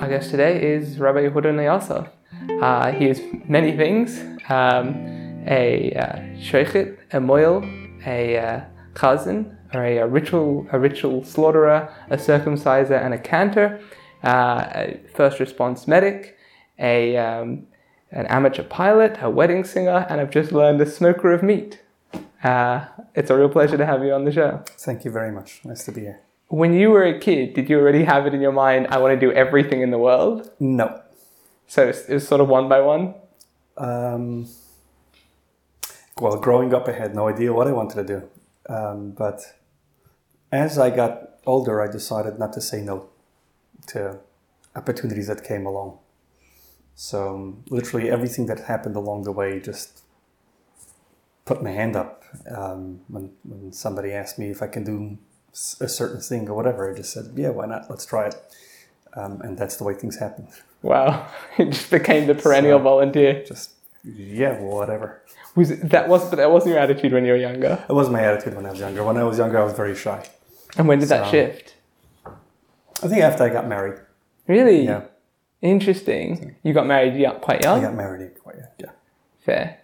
Our guest today is Rabbi Yehuda Niasoff. Uh, he is many things um, a uh, a moil, a uh, or a, a, ritual, a ritual slaughterer, a circumciser, and a cantor, uh, a first response medic, a, um, an amateur pilot, a wedding singer, and I've just learned a smoker of meat. Uh, it's a real pleasure to have you on the show. Thank you very much. Nice to be here. When you were a kid, did you already have it in your mind, I want to do everything in the world? No. So it was sort of one by one? Um, well, growing up, I had no idea what I wanted to do. Um, but as I got older, I decided not to say no to opportunities that came along. So literally everything that happened along the way just put my hand up um, when, when somebody asked me if I can do a certain thing or whatever. I just said, yeah, why not? Let's try it. Um, and that's the way things happen. Wow, it just became the perennial so, volunteer. Just yeah, well, whatever. Was it, that was but that wasn't your attitude when you were younger? It was my attitude when I was younger. When I was younger, I was very shy. And when did so, that shift? I think after I got married. Really? Yeah. Interesting. You got married quite young. I got married quite young. Yeah. Fair.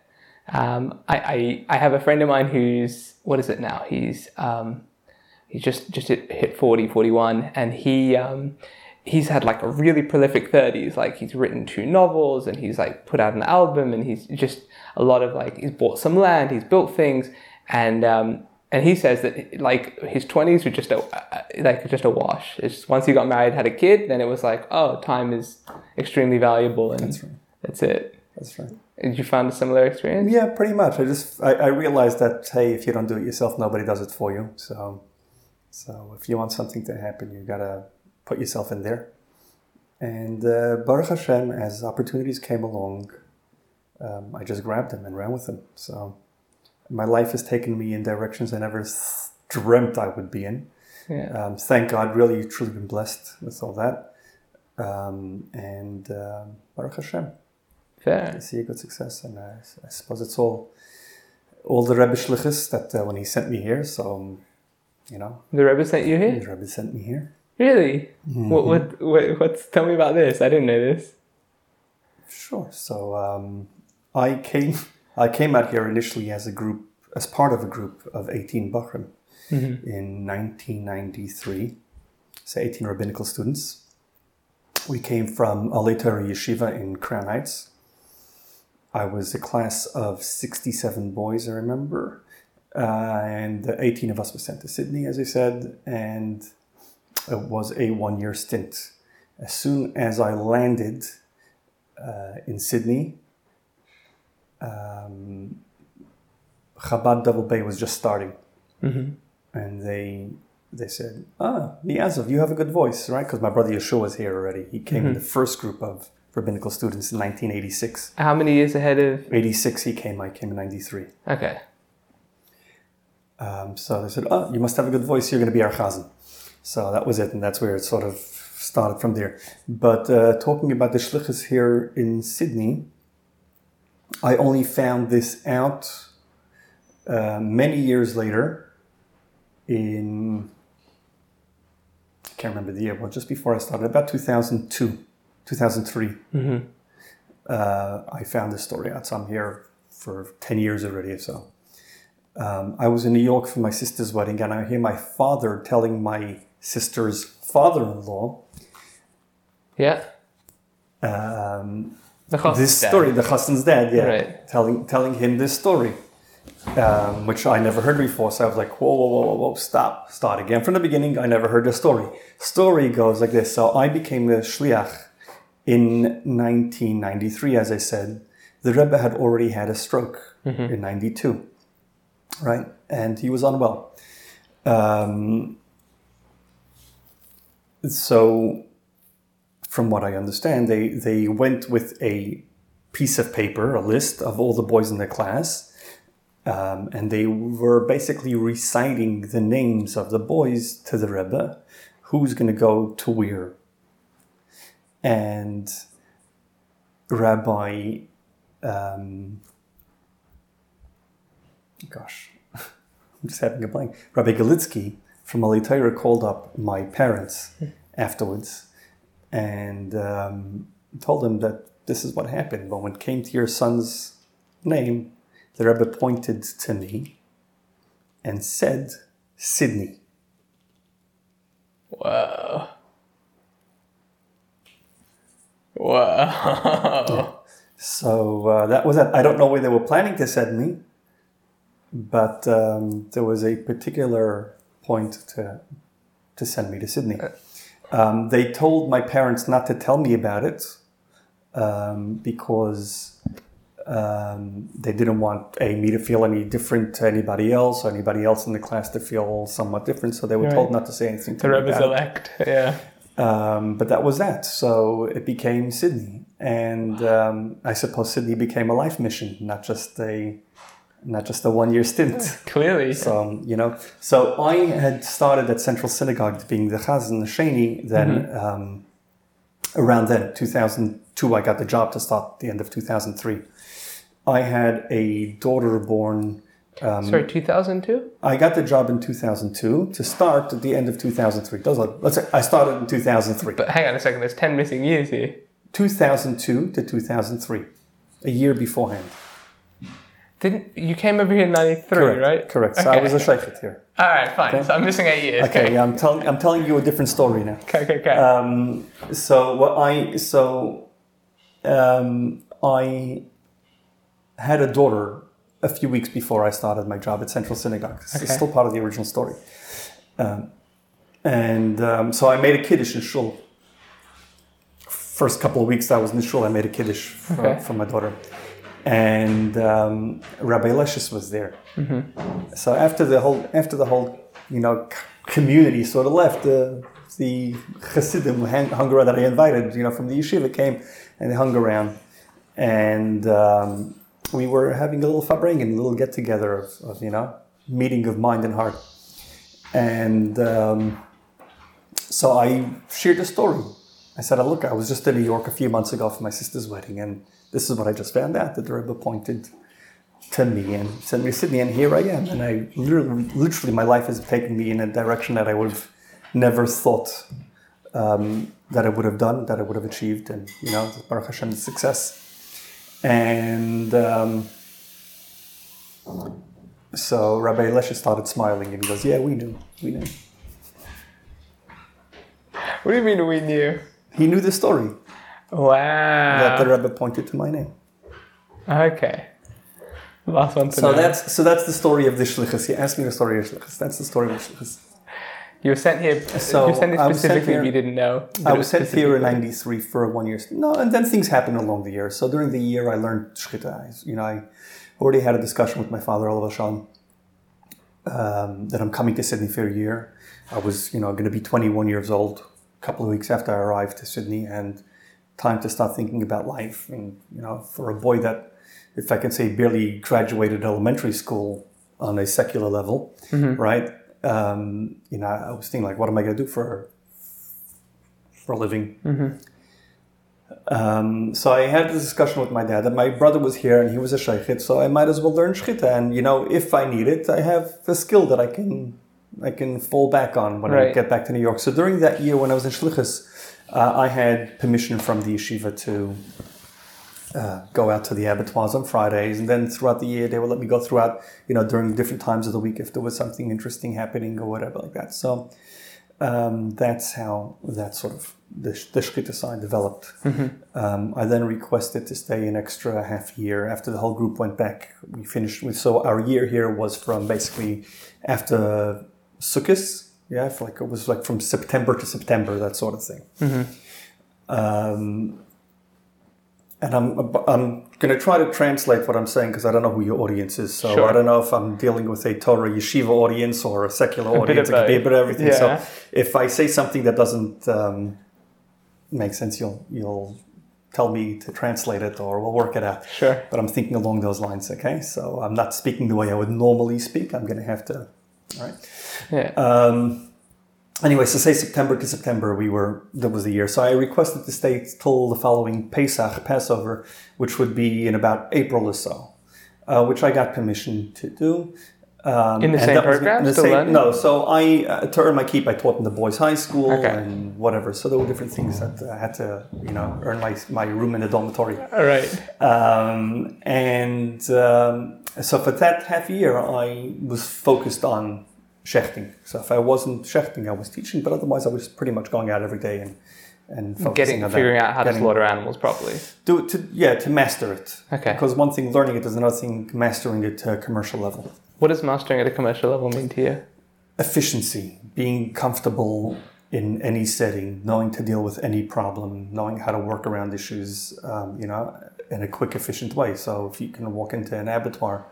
Um, I, I I have a friend of mine who's what is it now? He's um, he just just hit, hit 40 41 and he um, he's had like a really prolific 30s like he's written two novels and he's like put out an album and he's just a lot of like he's bought some land he's built things and um, and he says that like his 20s were just a like just a wash. It's just, once he got married had a kid then it was like oh time is extremely valuable and that's, right. that's it. That's right. Did you find a similar experience? Yeah pretty much. I just I, I realized that hey if you don't do it yourself nobody does it for you. So so if you want something to happen, you gotta put yourself in there. And uh, Baruch Hashem, as opportunities came along, um, I just grabbed them and ran with them. So my life has taken me in directions I never dreamt I would be in. Yeah. Um, thank God, really, truly been blessed with all that. Um, and uh, Baruch Hashem. Fair. I see a good success, and I, I suppose it's all all the Rebbe Shlichus that uh, when he sent me here. So you know. The Rebbe sent you here. The Rebbe sent me here. Really? Mm-hmm. What, what, what? What's? Tell me about this. I didn't know this. Sure. So um, I came. I came out here initially as a group, as part of a group of eighteen Bachrim mm-hmm. in 1993. So eighteen rabbinical students. We came from Oholei Torah Yeshiva in Crown Heights. I was a class of 67 boys, I remember. Uh, and 18 of us were sent to Sydney, as I said, and it was a one year stint. As soon as I landed uh, in Sydney, um, Chabad Double Bay was just starting. Mm-hmm. And they they said, Ah, Niasoff, you have a good voice, right? Because my brother Yeshua was here already. He came mm-hmm. in the first group of rabbinical students in 1986. How many years ahead of? 86 he came, I came in 93. Okay. Um, so they said, "Oh, you must have a good voice. You're going to be our chazan." So that was it, and that's where it sort of started from there. But uh, talking about the shlichus here in Sydney, I only found this out uh, many years later. In I can't remember the year, but just before I started, about 2002, 2003. Mm-hmm. Uh, I found this story out. So I'm here for 10 years already, so um, I was in New York for my sister's wedding, and I hear my father telling my sister's father-in-law, "Yeah, um, this story, the husband's dad, yeah, right. telling telling him this story, um, which I never heard before. So I was like, whoa, whoa, whoa, whoa, whoa, stop, start again from the beginning. I never heard the story. Story goes like this. So I became a shliach in 1993, as I said. The Rebbe had already had a stroke mm-hmm. in '92 right? And he was unwell. Um, so, from what I understand, they, they went with a piece of paper, a list of all the boys in the class, um, and they were basically reciting the names of the boys to the Rebbe, who's going to go to where. And Rabbi um, gosh, I'm just having a blank. Rabbi Galitsky from Oholei Torah called up my parents afterwards and um, told them that this is what happened. But when it came to your son's name, the Rebbe pointed to me and said, Sydney. Wow! Whoa. So uh, that was it. I don't know where they were planning to send me, but um, there was a particular point to to send me to Sydney. Um, they told my parents not to tell me about it um, because um, they didn't want a me to feel any different to anybody else or anybody else in the class to feel somewhat different. So they were told not to say anything to The me about it. Yeah. Um, but that was that. So it became Sydney, and um, I suppose Sydney became a life mission, not just a not just a one year stint. Clearly. So you know, so I had started at Central Synagogue being the chazan, the sheni. Then um, around then, two thousand two, I got the job to start the end of two thousand three. I had a daughter born. Um, Sorry, 2002? I got the job in 2002 to start at the end of 2003. Those are, let's say I started in 2003. But hang on a second, there's 10 missing years here. 2002 to 2003, a year beforehand. Didn't You came over here in 93, Correct. right? Correct. So I was a shochet here. All right, fine. Okay. So I'm missing eight years. Okay, yeah, I'm telling I'm telling you a different story now. Okay, okay, okay. Um, so what I so um, I had a daughter a few weeks before I started my job at Central Synagogue. Is Okay. still part of the original story. Um, and um, so I made a kiddush in shul. First couple of weeks I was in shul, I made a kiddush for, Okay. for my daughter, and um, Rabbi Leshus was there. So after the whole after the whole you know community sort of left, the the Hasidim hung, hung around that I invited, you know, from the yeshiva came and they hung around, and um, we were having a little farbrengen, a little get together of, of you know meeting of mind and heart, and um, so I shared the story. I said, "Look, I was just in New York a few months ago for my sister's wedding, and this is what I just found out that the Rebbe pointed." to me and sent me to Sydney, and here I am. And I literally, literally, my life has taken me in a direction that I would have never thought um, that I would have done, that I would have achieved, and you know, Baruch Hashem, success. And um, so Rabbi Elisha started smiling, and he goes, "Yeah, we knew, we knew." what do you mean we knew? He knew the story Wow. that the Rebbe pointed to my name. okay. Last one to So know. that's so that's the story of the shlichus. He asked me the story of shlichus. That's the story of shlichus. You were sent here. So, you were sent here was sent specifically. here- you didn't know. I was sent here in '93 for one year. No, and then things happened along the year. So during the year, I learned shchita. You know, I already had a discussion with my father, Olav Hashem, um, that I'm coming to Sydney for a year. I was, you know, going to be 21 years old a couple of weeks after I arrived to Sydney, and time to start thinking about life. And you know, for a boy that, if I can say, barely graduated elementary school on a secular level, right? Um, you know, I was thinking like, what am I going to do for for a living? Um, so I had this discussion with my dad that my brother was here and he was a shochet, so I might as well learn shchita. And you know, if I need it, I have the skill that I can I can fall back on when I get back to New York. So during that year when I was in shlichus, uh, I had permission from the yeshiva to uh, go out to the abattoirs on Fridays, and then throughout the year they would let me go throughout, you know, during different times of the week if there was something interesting happening or whatever like that. So um, that's how that sort of the, the shchita side developed. Um, I then requested to stay an extra half year after the whole group went back. We finished with so our year here was from basically after Sukkot, yeah, like it was like from September to September, that sort of thing. Um, and I'm I'm going to try to translate what I'm saying because I don't know who your audience is. So Sure. I don't know if I'm dealing with a Torah yeshiva audience or a secular bit audience. It could be a bit of everything. Yeah. So if I say something that doesn't um, make sense, you'll you'll tell me to translate it or we'll work it out. Sure. But I'm thinking along those lines. Okay, so I'm not speaking the way I would normally speak. I'm going to have to. All right. Yeah. Um, anyway, so say September to September, we were that was the year. So I requested to stay till the following Pesach, Passover, which would be in about April or so, uh, which I got permission to do. Um, In the same program, the same- No, so I uh, to earn my keep, I taught in the boys' high school Okay. and whatever. So there were different things that I had to, you know, earn my my room in the dormitory. All right. Um, and um, so for that half year, I was focused on shechting. So if I wasn't shechting, I was teaching, but otherwise, I was pretty much going out every day and and focusing Getting on that. figuring out how to slaughter animals properly. do to yeah to master it. Okay. Because one thing learning it is another thing mastering it to a commercial level. What does mastering at a commercial level mean to you? Efficiency, being comfortable in any setting, knowing to deal with any problem, knowing how to work around issues, um, you know, in a quick, efficient way. So if you can walk into an abattoir,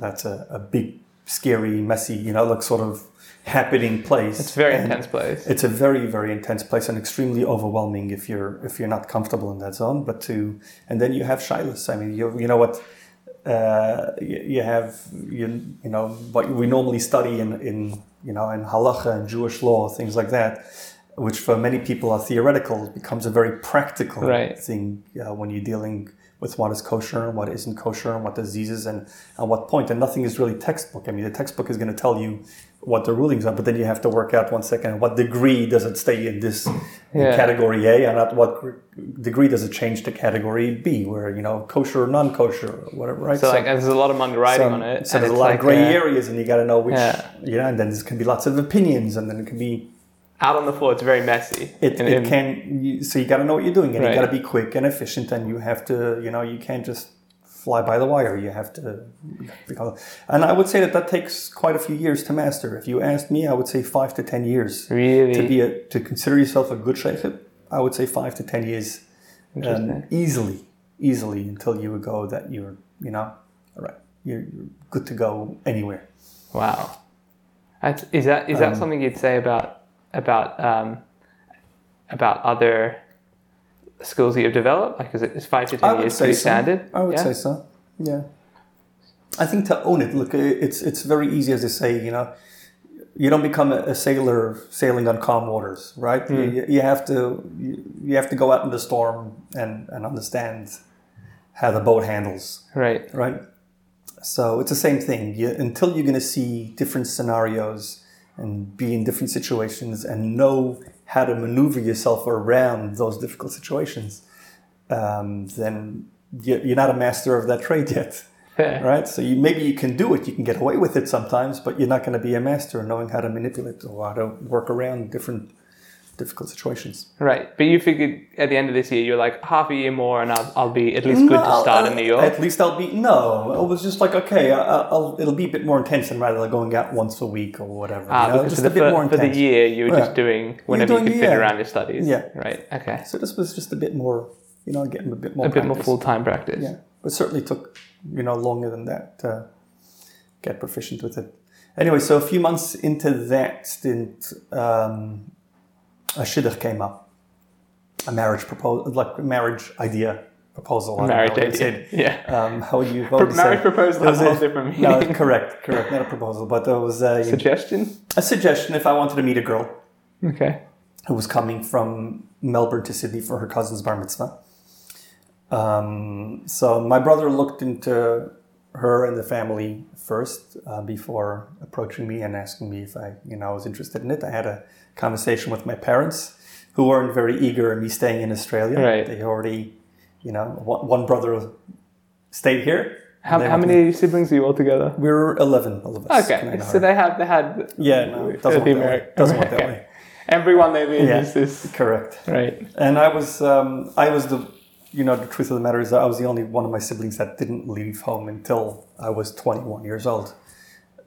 that's a, a big, scary, messy, you know, like sort of happening place. It's a very And intense place. It's a very, very intense place and extremely overwhelming if you're if you're not comfortable in that zone. But to and then you have shilas. I mean, you you know what. Uh, you, you have you, you know what we normally study in, in you know in halacha and Jewish law things like that, which for many people are theoretical, becomes a very practical Right. thing uh, when you're dealing with what is kosher and what isn't kosher and what diseases and at what point. And nothing is really textbook. I mean, the textbook is going to tell you what the rulings are, but then you have to work out one second what degree does it stay in this Yeah. category A and at what degree does it change to category B, where you know kosher or non-kosher or whatever, right? So, like, there's a lot of underwriting so- on it. So there's a lot like, of gray uh, areas, and you got to know which, Yeah. you know, and then there can be lots of opinions, and then it can be Out on the floor, it's very messy. it, And- it can you, so you got to know what you're doing and Right. you got to be quick and efficient and you have to you know you can't just fly by the wire you have to and i would say that that takes quite a few years to master if you asked me i would say five to ten years Really? to be a to consider yourself a good sheikh i would say five to ten years um, easily easily until you would go that you're you know all right you're, you're good to go anywhere Wow. That's, is that is that Um, something you'd say about about um, about other skills that you've developed? Like, is it is five to ten years pretty so. standard? I would Yeah? say so. Yeah. I think to own it, look, it's it's very easy as they say, you know, you don't become a, sailor sailing on calm waters, right? Hmm. You, you have to you, you have to go out in the storm and, and understand how the boat handles, Right. right? So it's the same thing. You, until you're going to see different scenarios and be in different situations and know how to maneuver yourself around those difficult situations, um, then you- you're not a master of that trade yet, right? So you, maybe you can do it, you can get away with it sometimes, but you're not going to be a master in knowing how to manipulate or how to work around different difficult situations. Right. But you figured at the end of this year, you're like half a year more, and I'll, I'll be at least good to No, start uh, in New York. At least I'll be no. It was just like okay, I, I'll, it'll be a bit more intense than rather than going out once a week or whatever. Ah, you know, just for a the, bit fir- more for the year, you were Yeah. just doing whenever doing- you could fit yeah. around your studies. Yeah. Right. Okay. So this was just a bit more, you know, getting a bit more A bit more full time practice. Yeah, but certainly took you know longer than that to get proficient with it. Anyway, so a few months into that stint, um, a shidduch came up, a marriage proposal, like marriage idea proposal. I Marriage idea. say. Yeah. Um, how would you? What Pro- marriage proposal has was a whole different No, meaning. correct, correct. Not a proposal, but there was a, Suggestion? a suggestion if I wanted to meet a girl Okay. who was coming from Melbourne to Sydney for her cousin's bar mitzvah. Um, so my brother looked into her and the family first uh, before approaching me and asking me if I, you know, was interested in it. I had a conversation with my parents, who weren't very eager in me staying in Australia. Right. They already, you know, one, one brother stayed here. How, how many siblings are you all together? We were 11, all of us. Okay, so they had they had yeah, no, doesn't work that way. Doesn't work that way. everyone they leave Yeah. is this Correct. right. And I was, um, I was the, you know, the truth of the matter is that I was the only one of my siblings that didn't leave home until I was 21 years old.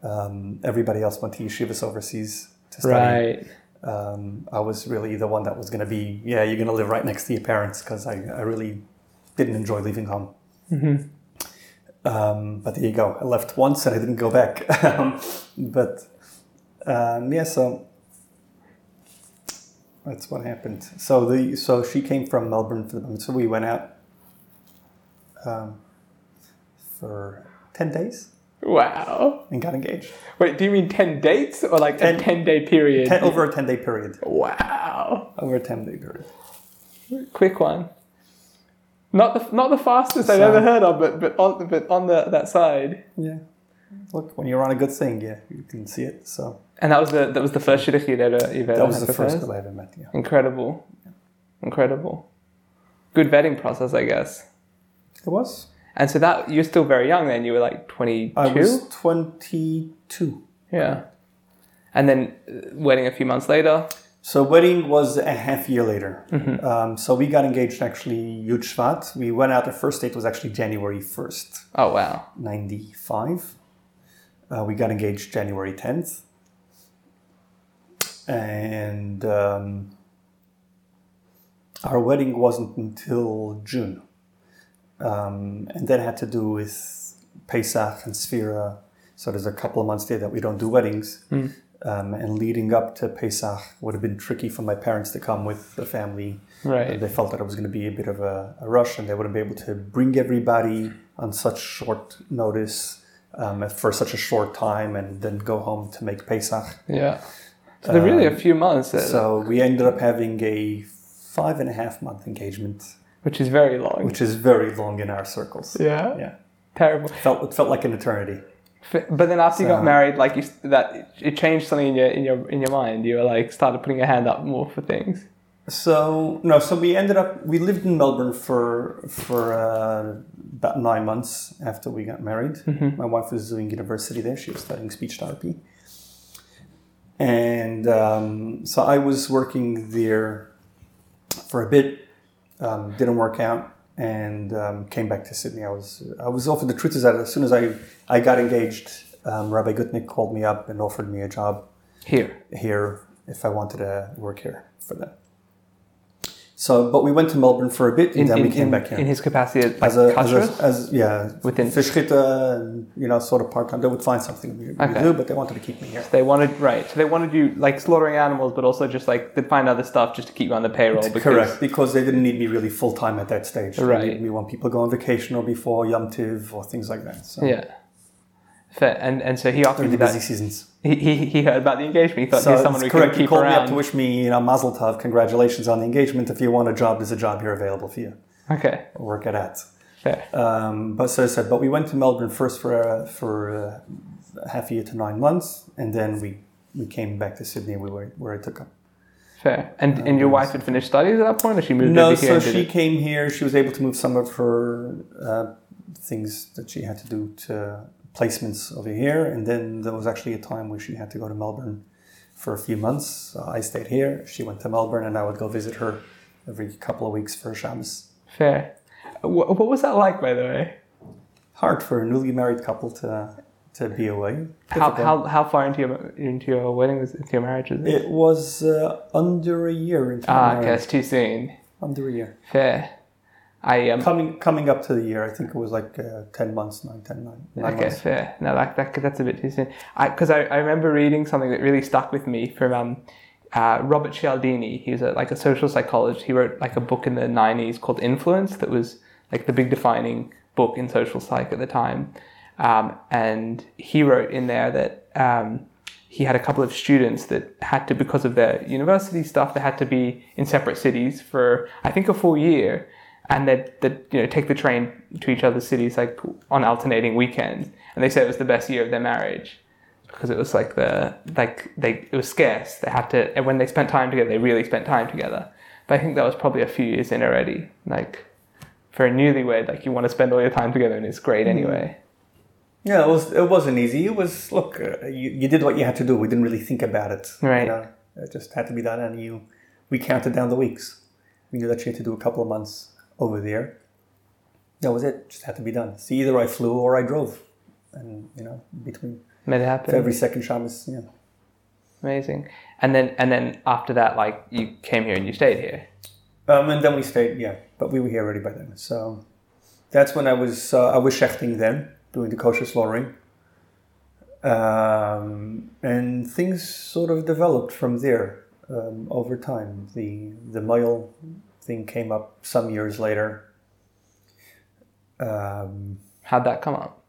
Um, everybody else went to yeshivas overseas to study. Right. Um, I was really the one that was going to be, yeah, you're going to live right next to your parents because I, I really didn't enjoy leaving home. Um, but there you go. I left once and I didn't go back. um, but um, yeah, so that's what happened. So the so she came from Melbourne for the so we went out um, for ten days Wow. and got engaged. Wait, do you mean ten dates or like Ten- a ten day period? Ten, over a ten day period. Wow. Over a ten day period. Quick one. Not the not the fastest I've ever heard of, but but on but on the that side. Yeah. look, when you're on a good thing, yeah, you can see it. So And that was the that was the first shidduch you'd ever you've ever that was the first that I ever met. Yeah, Incredible, incredible. Good vetting process, I guess. it was. And so that you're still very young then. You were like 22. I was 22. Yeah. And then uh, wedding a few months later. So wedding was a half year later. Mm-hmm. Um, so we got engaged actually Yud Shvat. We went out. The first date was actually January 1st, Oh wow. 95. Uh, we got engaged January 10th. And um, our wedding wasn't until June. Um, and that had to do with Pesach and Sphira. So there's a couple of months there that we don't do weddings. Hmm. Um, and leading up to Pesach would have been tricky for my parents to come with the family. Right. They felt that it was going to be a bit of a, a rush and they wouldn't be able to bring everybody on such short notice um, for such a short time and then go home to make Pesach. Yeah. So they're really a few months, Um, So we ended up having a five and a half month engagement, which is very long. which is very long in our circles. yeah. Yeah. Terrible. Felt, it felt like an eternity. But then after you got married, like you, that it changed something in your in your in your mind. You were like started putting your hand up more for things. So no, so we ended up we lived in Melbourne for for uh, about nine months after we got married. My wife was doing university there; she was studying speech therapy, and um, so I was working there for a bit. Um, didn't work out, and um, came back to Sydney. I was I was offered. The truth is that as soon as I I got engaged, um, Rabbi Gutnick called me up and offered me a job Here. here if I wanted to work here for them. So, but we went to Melbourne for a bit, and In, then in, we came in, back here in his capacity as like as a, as, a, as yeah Within- fishkita and you know sort of part time. They would find something we, we Okay. do, but they wanted to keep me here. So They wanted right. So they wanted you like slaughtering animals, but also just like they'd find other stuff just to keep you on the payroll. Because, Correct, because they didn't need me really full time at that stage. Right. we want people go on vacation or before Yom Tiv or things like that. So Yeah. Fair. And and so he offered during you the busy that. seasons. He, he, he heard about the engagement. He thought So here's someone we correct. He keep called me up to wish me, you know, Mazel Tov, congratulations on the engagement. If you want a job, there's a job here available for you. Okay. Work at that. Fair. Um, but so I said, but we went to Melbourne first for uh, for uh, half a year to nine months, and then we we came back to Sydney. We were where I took up. Fair. And and your wife had finished studies at that point, or she moved No, over here so she it? came here. She was able to move some of her uh, things that she had to do to placements over here, and then there was actually a time where she had to go to Melbourne for a few months. So I stayed here. She went to Melbourne, and I would go visit her every couple of weeks for Shabbos. Fair. What, what was that like, by the way? Hard for a newly married couple to to be away. How, how, how far into your into your wedding was into your marriage was it? It was uh, under a year into ah, okay, it's too soon. Under a year. Fair. I um. Coming coming up to the year, I think it was like uh, 10 months, 9, 10, 9, nine Okay, months. fair. No, that, that that's a bit too soon. I because I, I remember reading something that really stuck with me from um, uh, Robert Cialdini. He was a, like a social psychologist. He wrote like a book in the '90s called Influence that was like the big defining book in social psych at the time. Um, and he wrote in there that um, he had a couple of students that had to, because of their university stuff, they had to be in separate cities for I think a full year, and that that you know take the train to each other's cities like on alternating weekends. And they said it was the best year of their marriage because it was like the like they it was scarce. They had to and when they spent time together, they really spent time together. But I think that was probably a few years in already. Like for a newlywed, like you want to spend all your time together, and it's great anyway. Yeah, it was. It wasn't easy. It was. Look, uh, you, you did what you had to do. We didn't really think about it. Right. You know, it just had to be done, and you. We counted down the weeks. We knew that you had to do a couple of months over there. That was it. Just had to be done. So either I flew or I drove, and you know, between Made it happen. every second Shabbos, yeah. Amazing. And then and then after that, like you came here and you stayed here. Um, and then we stayed, yeah, but we were here already by then. So that's when I was uh, I was shechting then, doing the kosher slaughtering, um, and things sort of developed from there um, over time. The the mohel thing came up some years later. Um, How'd that come up?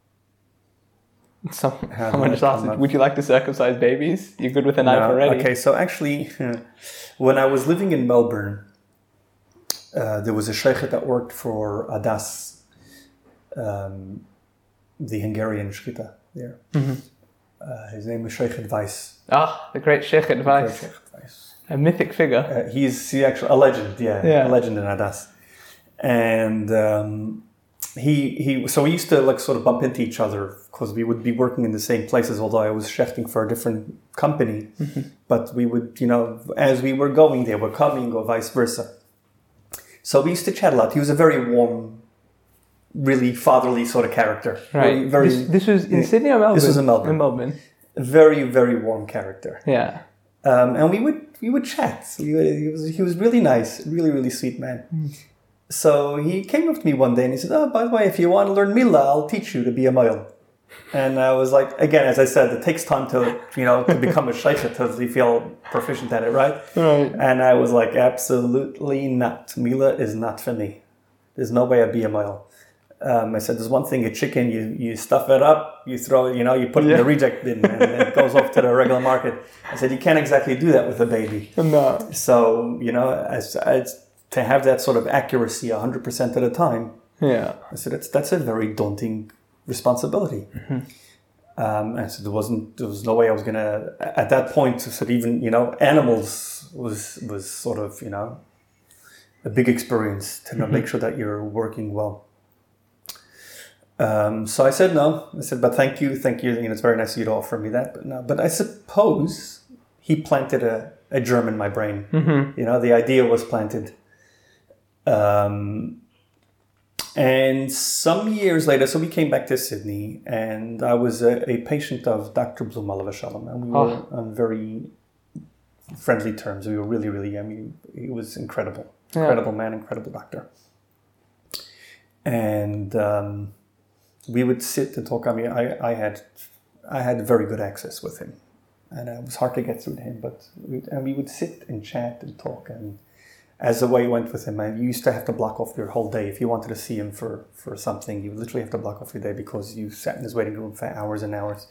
Some, someone just asked? "Would you like to circumcise babies? You're good with a knife No, already." Okay, so actually, when I was living in Melbourne, uh, there was a sheikh that worked for Adas, um, the Hungarian shkita there. Mm-hmm. Uh, his name was Sheikh Weiss. Ah, the great Sheikh Weiss. A mythic figure. Uh, he's he actually a legend, yeah, Yeah. a legend in Adas. And um, he he so we used to like sort of bump into each other because we would be working in the same places. Although I was shechting for a different company, but we would you know as we were going, they were coming, or vice versa. So we used to chat a lot. He was a very warm, really fatherly sort of character. Very, Right. very, this, this was in Sydney or Melbourne? This was in Melbourne. In Melbourne. very, very warm character. Yeah. Um, and we would we would chat. He, he was he was really nice, really really sweet man. So he came up to me one day and he said, "Oh, by the way, if you want to learn Mila, I'll teach you to be a mohel." And I was like, again, as I said, it takes time to you know to become a sheikh to you feel proficient at it, right? Right. And I was like, absolutely not. Mila is not for me. There's no way I'd be a mohel. Um, I said, there's one thing, a chicken, you, you stuff it up, you throw it, you know, you put it in the reject bin and it goes off to the regular market. I said, you can't exactly do that with a baby. No. So, you know, as, as to have that sort of accuracy 100% of the time, Yeah. I said, that's, that's a very daunting responsibility. Um, I said, there wasn't, there was no way I was going to, at that point, I said, even, you know, animals was, was sort of, you know, a big experience to not make sure that you're working well. Um, so I said no. I said, but thank you, thank you. You know, it's very nice of you to offer me that, but no. But I suppose he planted a, a germ in my brain. Mm-hmm. You know, the idea was planted. Um, and some years later, so we came back to Sydney, and I was a, a patient of Dr. Blum Alav Shalom, and we were Oh. on very friendly terms. We were really, really, I mean, he was incredible. Yeah. Incredible man, incredible doctor. And um, we would sit and talk. I mean, I, I had I had very good access with him, and it was hard to get through to him. But we, and we would sit and chat and talk. And as the way went with him, I, you used to have to block off your whole day if you wanted to see him for for something. You literally have to block off your day because you sat in his waiting room for hours and hours.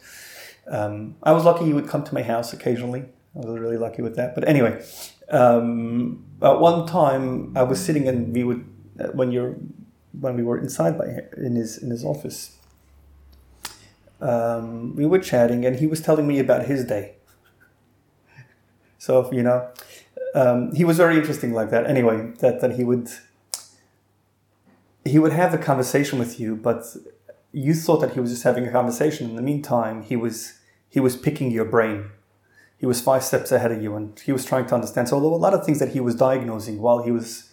Um, I was lucky he would come to my house occasionally. I was really lucky with that. But anyway, um, at one time I was sitting and we would uh, when you're when we were inside by in his in his office. Um, we were chatting and he was telling me about his day. So you know, um, he was very interesting like that. Anyway, that that he would he would have a conversation with you, but you thought that he was just having a conversation. In the meantime, he was he was picking your brain. He was five steps ahead of you, and he was trying to understand. So there were a lot of things that he was diagnosing while he was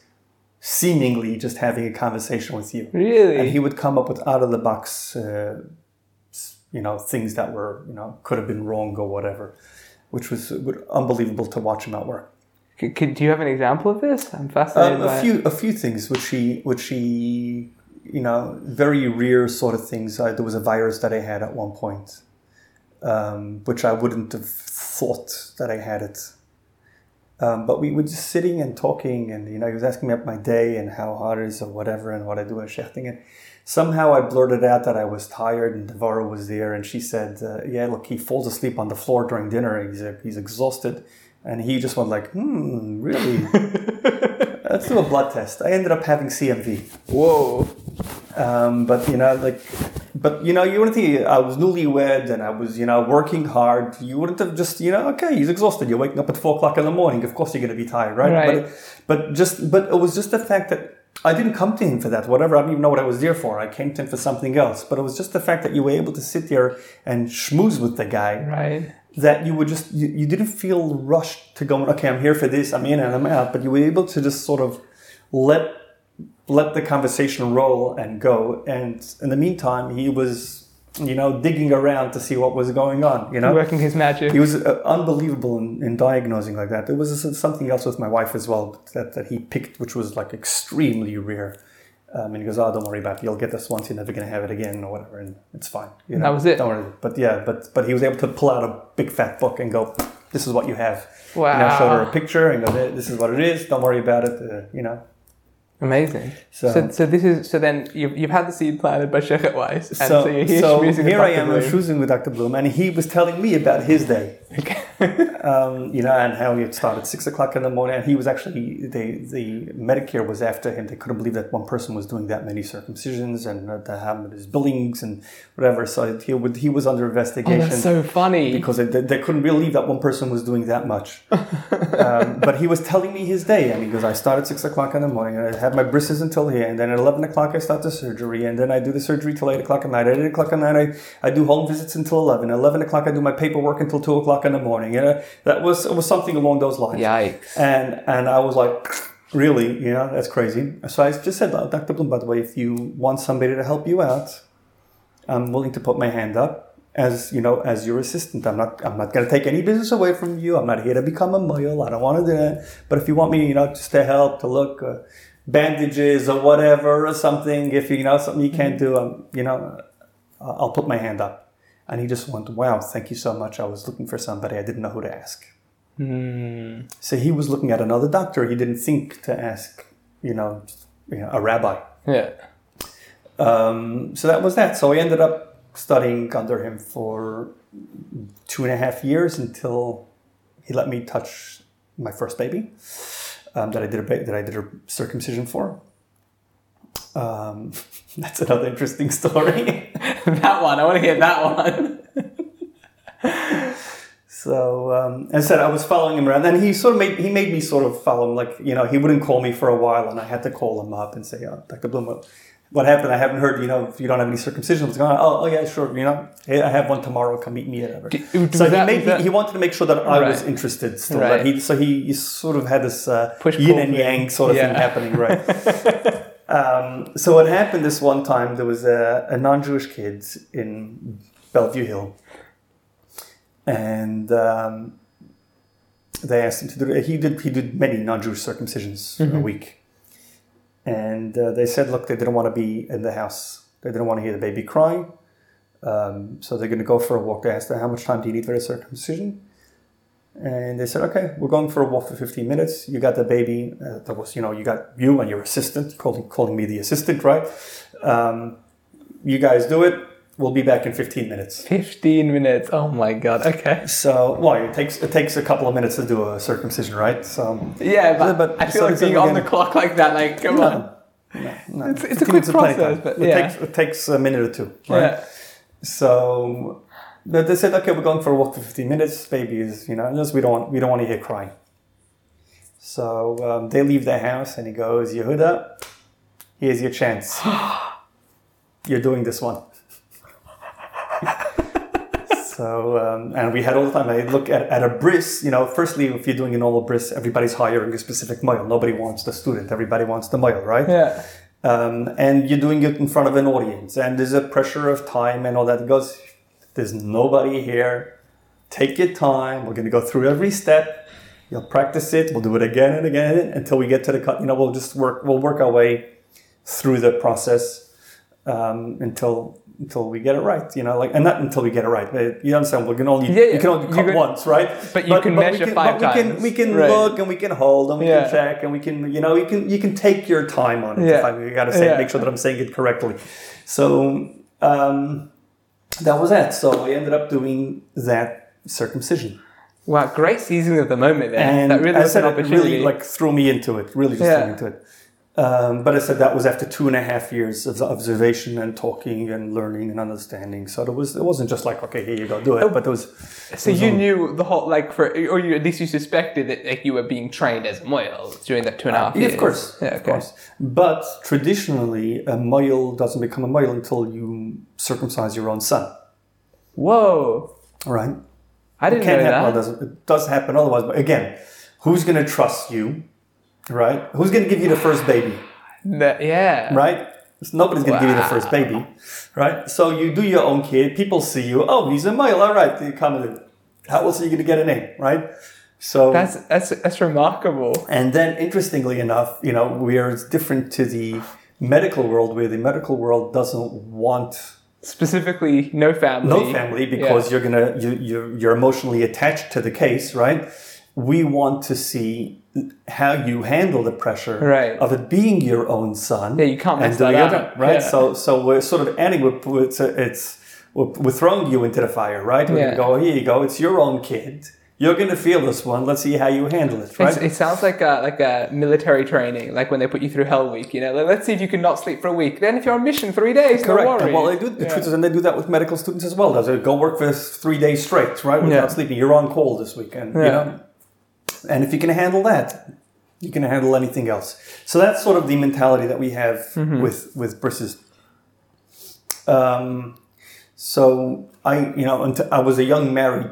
seemingly just having a conversation with you. Really? And he would come up with out of the box, uh, you know, things that were, you know, could have been wrong or whatever, which was unbelievable to watch him at work. C- could, do you have an example of this? I'm fascinated Um, by a it. few, a few things which he, which he, you know, very rare sort of things. Uh, there was a virus that I had at one point, um, which I wouldn't have thought that I had it. Um, but we were just sitting and talking, and you know, he was asking me about my day and how hard it is or whatever, and what I do shechting. And somehow I blurted out that I was tired, and Devara was there, and she said, uh, "Yeah, look, he falls asleep on the floor during dinner. He's uh, he's exhausted." And he just went like, "Hmm, really? Let's do a blood test." I ended up having CMV. Whoa. Um, but you know, like, but you know, you wouldn't think I was newlywed and I was, you know, working hard. You wouldn't have just, you know, okay, he's exhausted. You're waking up at four o'clock in the morning. Of course, you're going to be tired, right? Right. But, but just, but it was just the fact that I didn't come to him for that. Whatever, I don't even know what I was there for. I came to him for something else. But it was just the fact that you were able to sit there and schmooze with the guy Right. that you would just you, you didn't feel rushed to go okay i'm here for this i'm in and i'm out but you were able to just sort of let let the conversation roll and go and in the meantime he was you know digging around to see what was going on you know Working his magic. he was uh, unbelievable in, in diagnosing like that there was something else with my wife as well that, that he picked which was like extremely rare um, and he goes, "Oh, don't worry about it. You'll get this once. You're never going to have it again, or whatever, and it's fine." You That was it? Don't worry. But yeah, but but he was able to pull out a big fat book and go, "This is what you have." Wow. You know, showed her a picture and go, "This is what it is. Don't worry about it." Uh, you know. Amazing. So- So, so, this is so then you've, you've had the seed planted by Sheikh Weiss, and so, So, you're here so here I am Bloom. schmoozing with Dr. Bloom, and he was telling me about his day. um, you know, and how he had started six o'clock in the morning. And he was actually the the Medicare was after him. They couldn't believe that one person was doing that many circumcisions and uh, to have his billings and whatever. So he would he was under investigation. Oh, that's so funny. because they, they couldn't believe that one person was doing that much. um, but he was telling me his day, and he goes, "I start at six o'clock in the morning, and I have my brisses until here, and then at eleven o'clock I start the surgery, and then I do the surgery till eight o'clock at night. At eight o'clock at night I, I do home visits until eleven. At eleven o'clock I do my paperwork until two o'clock in the morning. And uh, that was it was something along those lines. Yikes. And and I was like, really, you know, that's crazy. So I just said, "Oh, Dr. Bloom, by the way, if you want somebody to help you out, I'm willing to put my hand up as you know as your assistant. I'm not I'm not going to take any business away from you. I'm not here to become a mohel. I don't want to do that. But if you want me, you know, just to help, to look, uh, bandages or whatever or something, if you know something you can't do, um, you know, I'll put my hand up. And he just went, "Wow, thank you so much. I was looking for somebody. I didn't know who to ask." Hmm. So he was looking at another doctor. He didn't think to ask, you know, you know a rabbi. Yeah. Um, so that was that. So I ended up studying under him for two and a half years until he let me touch my first baby um, that I did a that I did a circumcision for. Um, that's another interesting story. that one. I want to hear that one. So um, as I said, I was following him around, and he sort of made he made me sort of follow him. Like you know, he wouldn't call me for a while, and I had to call him up and say, oh, "Dr. Bloom, what- what happened? I haven't heard. You know, if you don't have any circumcision, what's going on? Oh, oh yeah, sure. You know, hey, I have one tomorrow. Come meet me at whatever." Do- So was he made that- he wanted to make sure that I was interested still. Right. That he so he, he sort of had this uh, yin and yang sort of thing happening, right? Um, so what happened this one time? There was a, a non-Jewish kid in Bellevue Hill, and um, they asked him to do. He did. He did many non-Jewish circumcisions a week, and uh, they said, look, they didn't want to be in the house. They didn't want to hear the baby crying, Um, so they're going to go for a walk. They asked how much time do you need for a circumcision? And they said, okay, we're going for a walk for 15 minutes. You got the baby. Uh, that was, you know, you got you and your assistant, calling, calling me the assistant, right? Um, you guys do it. We'll be back in 15 minutes. 15 minutes. Oh my god. Okay. So, well, it takes it takes a couple of minutes to do a circumcision, right? So, Yeah, but, But- I feel so like being on the clock like that, like, come on. no, no. It's- it's a 15 quick minutes is plenty of process, but it yeah. takes it takes a minute or two, right? Yeah. So they said, okay, we're going for a walk for 15 minutes. Baby is, you know, just we don't want, we don't want to hear crying. So um, they leave their house and he goes, Yehuda, here's your chance. You're doing this one. so, um, and we had all the time, I look at, at a bris, you know, firstly, if you're doing a normal bris, everybody's hiring a specific mohel. Nobody wants the student. Everybody wants the mohel, right? Yeah. um, and you're doing it in front of an audience, and there's a pressure of time and all that. Goes, there's nobody here. Take your time. We're going to go through every step. You'll practice it. We'll do it again and again until we get to the cut. You know, we'll just work. We'll work our way through the process um, until until we get it right. You know, like and not until we get it right. But you understand? We can only Yeah, yeah. you can only cut can- once, right? but you can measure we five but we can, we can Right. look and we can hold and we Yeah. can check and we can you know you can you can take your time on it. Yeah. If I, you got to say make sure that I'm saying it correctly. So um, that was that. So I ended up doing that circumcision, Wow, great season at the moment there. and that really was an it opportunity. really like threw me into it. Really just Yeah. threw me into it. Um, but I said that was after two and a half years of observation and talking and learning and understanding. So it was it wasn't just like okay here you go do it, but it was so it was you on- knew the whole like for or you at least you suspected that like you were being trained as a moil during that two and a half Yeah, years. of course, Yeah, of okay. course. But traditionally, a mohel doesn't become a mohel until you circumcise your own son, Whoa. right? I didn't can't know happen. that. It, it does happen otherwise. But again, who's going to trust you, right? Who's going to give you the first baby, yeah. right? Nobody's going to give you the first baby, right? So you do your own kid. People see you. Oh, he's a mohel. All right, you come in. How else are you going to get a name, right? So That's that's that's remarkable. and then, interestingly enough, you know, we're it's different to the medical world, where the medical world doesn't want Specifically, no family. no family because you're gonna you, you're, you're emotionally attached to the case right we want to see how you handle the pressure Right. of it being your own son Yeah, you can't mess that up. right Yeah. so so we're sort of adding with it's it's we're, we're throwing you into the fire right we're Yeah. go oh, here you go it's your own kid you're going to feel this one. Let's see how you handle it, right? It's, it sounds like a, like a military training, like when they put you through Hell Week. You know, like, let's see if you can not sleep for a week. Then, if you're on mission three days, Correct. No. Well, they do. The Yeah. truth is, and they do that with medical students as well. They go work for three days straight, right, without Yeah. sleeping. You're on call this weekend, you Yeah. know. And if you can handle that, you can handle anything else. So that's sort of the mentality that we have Mm-hmm. with with brisses. Um, so I, you know, until I was a young married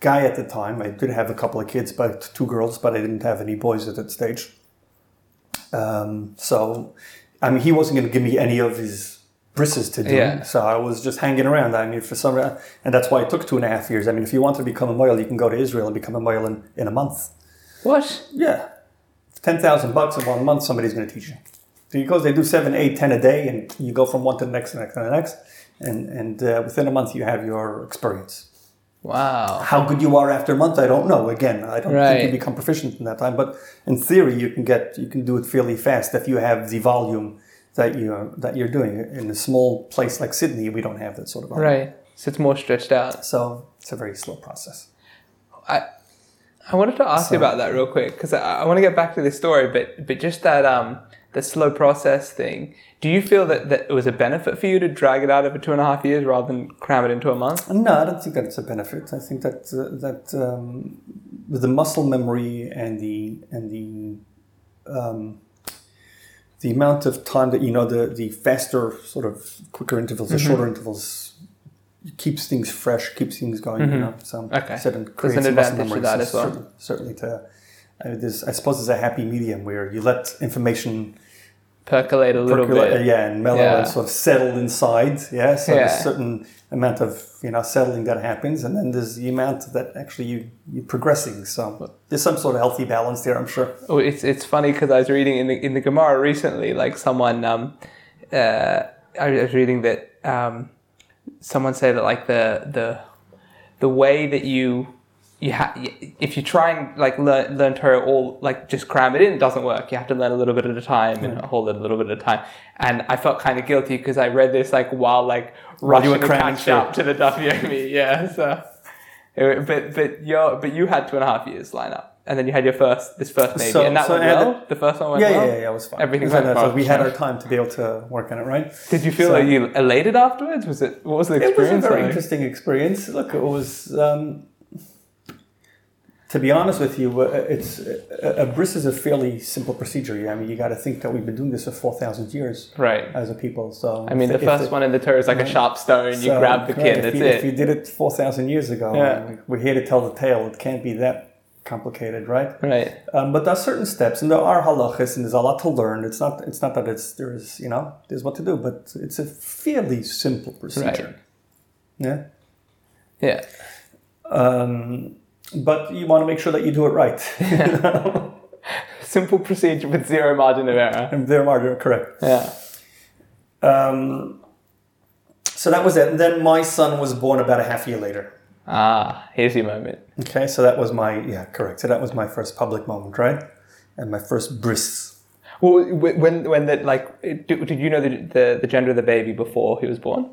guy at the time. I did have a couple of kids, but two girls, but I didn't have any boys at that stage. Um, so, I mean, he wasn't going to give me any of his brisses to do. Yeah. So I was just hanging around. I mean, for some, reason, and that's why it took two and a half years. I mean, if you want to become a mohel, you can go to Israel and become a mohel in, in a month. What? Yeah. 10,000 bucks in one month, somebody's going to teach you. So because they do seven, eight, ten a day, and you go from one to the next, to the next, to the next. And, and uh, within a month, you have your experience. Wow. How good you are after a month, I don't know. Again, I don't Right. think you become proficient in that time. But in theory, you can get you can do it fairly fast if you have the volume that you that you're doing. In a small place like Sydney, we don't have that sort of volume. Right. So it's more stretched out. So it's a very slow process. I I wanted to ask you about that real quick because I, I want to get back to this story, but but just that um the slow process thing. Do you feel that, that it was a benefit for you to drag it out over two and a half years rather than cram it into a month? No, I don't think that it's a benefit. I think that uh, that um, with the muscle memory and the and the um, the amount of time that you know the the faster sort of quicker intervals, the mm-hmm. shorter intervals keeps things fresh, keeps things going. You mm-hmm. know, so Okay. it creates an advantage to memory. that as well. Certainly, certainly to. I, there's, I suppose there's a happy medium where you let information Percolate a little percolate, bit. yeah, and mellow Yeah. and sort of settle inside. Yeah, so there's a certain amount of you know settling that happens, and then there's the amount that actually you you're progressing. So there's some sort of healthy balance there, I'm sure. Oh, it's it's funny because I was reading in the in the Gemara recently, like someone um, uh, I was reading that um, someone said that like the the the way that you you if you try and like learn learn Torah all like just cram it in, it doesn't work. You have to learn a little bit at a time and hold it a little bit at a time. And I felt kind of guilty because I read this like while like While you rushing were to cramming catch through. up to the Yomi. Yeah, so. It- But but you but you had two and a half years line up, and then you had your first this first baby, So- and that so went well. The first one went Yeah, well. yeah, yeah, yeah, it was fine. Everything So went that's- well. We had our time to be able to work on it, right? Did you feel So- like you elated afterwards? Was it what was the experience? It was a very like? interesting experience. Look, it was. Um, to be honest with you, uh, it's a, a bris is a fairly simple procedure. I mean, you got to think that we've been doing this for four thousand years Right. as a people. So I mean, the first one in the Torah is like a sharp stone. You So, grab the kid. if That's you, it. If you did it 4,000 years ago, Yeah. we- we're here to tell the tale. It can't be that complicated, right? right. Um, but there are certain steps, and there are halachas, and there's a lot to learn. It's not. It's not that it's there's you know there's what to do, but it's a fairly simple procedure. Right. Yeah. Yeah. Um, but you want to make sure that you do it right. Simple procedure with zero margin of error. and there are correct. Yeah. Um, so that was it. And then my son was born about a half year later. Ah, here's your moment. Okay, so that was my yeah correct. So that was my first public moment, right? And my first bris. Well, when when that like, did, did you know the, the the gender of the baby before he was born?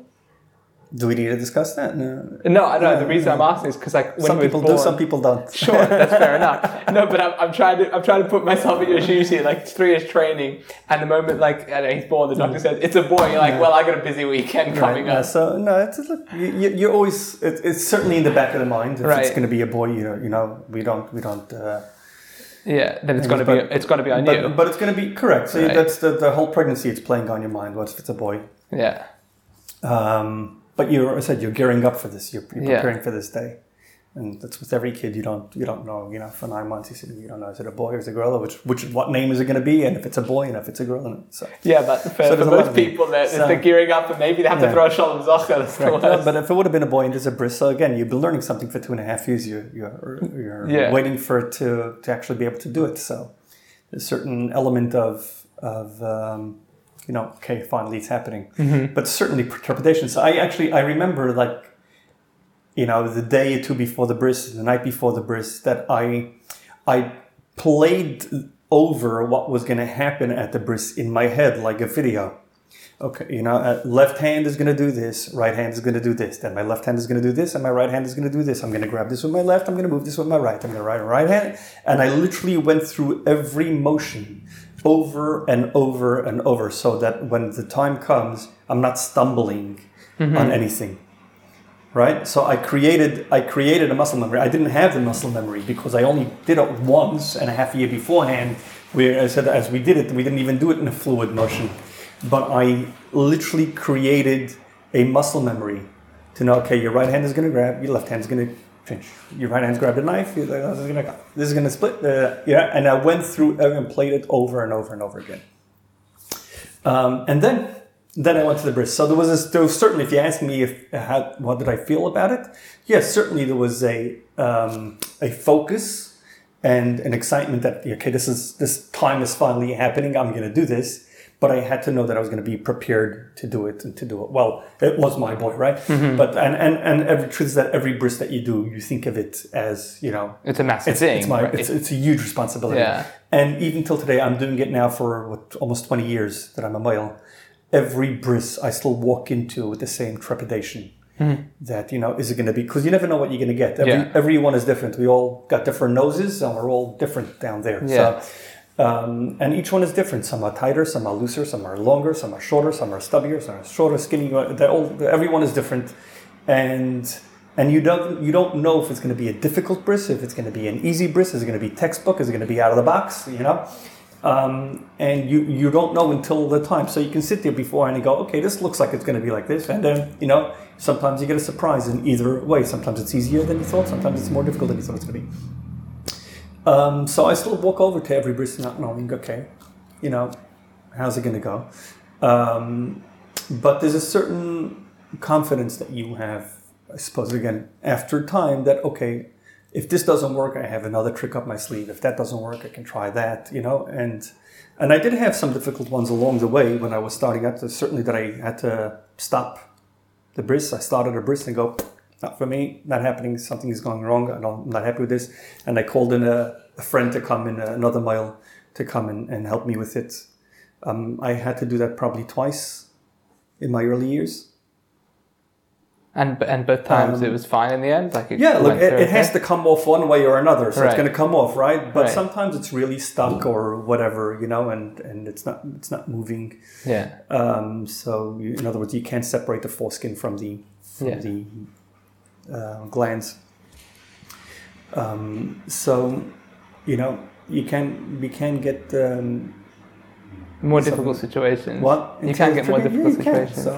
Do we need to discuss that? No. No, I know. The reason I'm asking is because like when some people born, do, some people don't. Sure, that's fair enough. No, but I'm, I'm trying to I'm trying to put myself in your shoes here. Like three years training, and the moment like know, he's born, the doctor says it's a boy. You're like, well, I got a busy weekend coming Right, yeah, up. so no, it's look, you, you're always it, it's certainly in the back of the mind. If it's going to be a boy, you know, you know, we don't we don't. Uh, Yeah, then it's gonna be it's gonna be on but, you. but it's going to be correct. So Right. that's the, the whole pregnancy. It's playing on your mind. What if it's a boy? Yeah, Um, but you, I said, you're gearing up for this. You're, you're Yeah. preparing for this day, and that's with every kid. You don't, you don't know. You know, for nine months, you said you don't know is it a boy or is it a girl, or which, which, what name is it going to be, and if it's a boy and if it's a girl. And so, yeah, but for, So for there's a lot most people that so- they're gearing up and maybe they have to throw a shalom the Right. but if it would have been a boy and there's a bris, so again, you've been learning something for two and a half years. You, you're, you're Yeah. waiting for it to, to actually be able to do it. So, there's a certain element of, of um, you know, okay, finally it's happening. Mm-hmm. But certainly interpretation. So I actually I remember like, you know, the day or two before the bris, the night before the bris, that I I played over what was going to happen at the bris in my head like a video. Okay, you know, uh, left hand is going to do this, right hand is going to do this. Then my left hand is going to do this, and my right hand is going to do this. I'm going to grab this with my left. I'm going to move this with my right. I'm going to right right hand, and I literally went through every motion over and over and over, so that when the time comes, I'm not stumbling on mm-hmm. anything. Right. So I created I created a muscle memory. I didn't have the muscle memory because I only did it once and a half year beforehand. Where I said as we did it, we didn't even do it in a fluid motion but I literally created a muscle memory to know, okay, your right hand is going to grab, your left hand is going pinch, your right hand's grabbed the knife, your left hand's going to, this is to split, uh, yeah, and I went through and played it over and over and over again. Um, and then, then I went to the bris. So there was, this, there was certainly, if you ask me if how, what did I feel about it, yes, certainly there was a um, a focus and an excitement that okay, this is this time is finally happening. I'm to do this but I had to know that I was going to be prepared to do it and to do it well. It was my boy, right? Mm-hmm. But and and and every truth is that every bris that you do, you think of it as you know, It's a massive it's, thing. it's my right? it's, it's a huge responsibility. Yeah. And even till today, I'm doing it now for what almost 20 years that I'm a mohel. Every bris I still walk into with the same trepidation. That you know, is it going to be? Because you never know what you're going to get. Every, Yeah. Everyone is different. We all got different noses, and we're all different down there. Yeah. So, um, and each one is different. Some are tighter, some are looser, some are longer, some are shorter, some are stubbier, some are shorter, skinny. All, everyone is different, and and you don't you don't know if it's going to be a difficult bris, if it's going to be an easy bris, is it going to be textbook, is it going to be out of the box, you know. Um, and you you don't know until the time. So you can sit there before and go, okay, this looks like it's going to be like this, and then you know sometimes you get a surprise in either way. Sometimes it's easier than you thought. Sometimes it's more difficult than you thought it's going to be. Um, so I still walk over to every bris not knowing, okay, you know, how's it going to go? Um, but there's a certain confidence that you have, I suppose, again, after time that, okay, if this doesn't work, I have another trick up my sleeve. If that doesn't work, I can try that, you know, and and I did have some difficult ones along the way when I was starting out. Certainly that I had to stop the bris. I started a bris and go, not for me, not happening. Something is going wrong. I don't, I'm not happy with this. And I called in a, a friend to come in, another mohel to come in and help me with it. Um, I had to do that probably twice in my early years. and and both times Um, it was fine in the end. Like it Yeah, look, it, it has to come off one way or another, so Right. it's going to come off, right? But Right. sometimes it's really stuck or whatever, you know, and, and it's not it's not moving. Yeah. Um, so, you, in other words, you can't separate the foreskin from the from Yeah. the uh, glans. Um, so, you know, you can we can get um, More Some- difficult situations. what You can get more Yeah, difficult can. situations. So,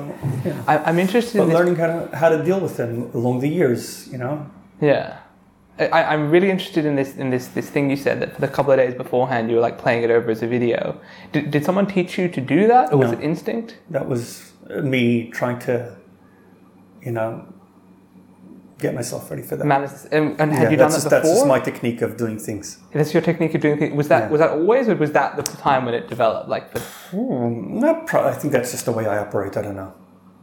yeah. I, I'm interested but in learning how to how to deal with them along the years, you know. Yeah. I, I'm really interested in this in this this thing you said that for the couple of days beforehand you were like playing it over as a video. Did, did someone teach you to do that or was it instinct? That was me trying to, you know, get myself ready for that. Man, it's- and, and had Yeah, you done that's that before? that's just my technique of doing things. That's your technique of doing things. Was that Yeah. was that always, or was that the time when it developed? Like, for, Not pro- I think that's just the way I operate. I don't know.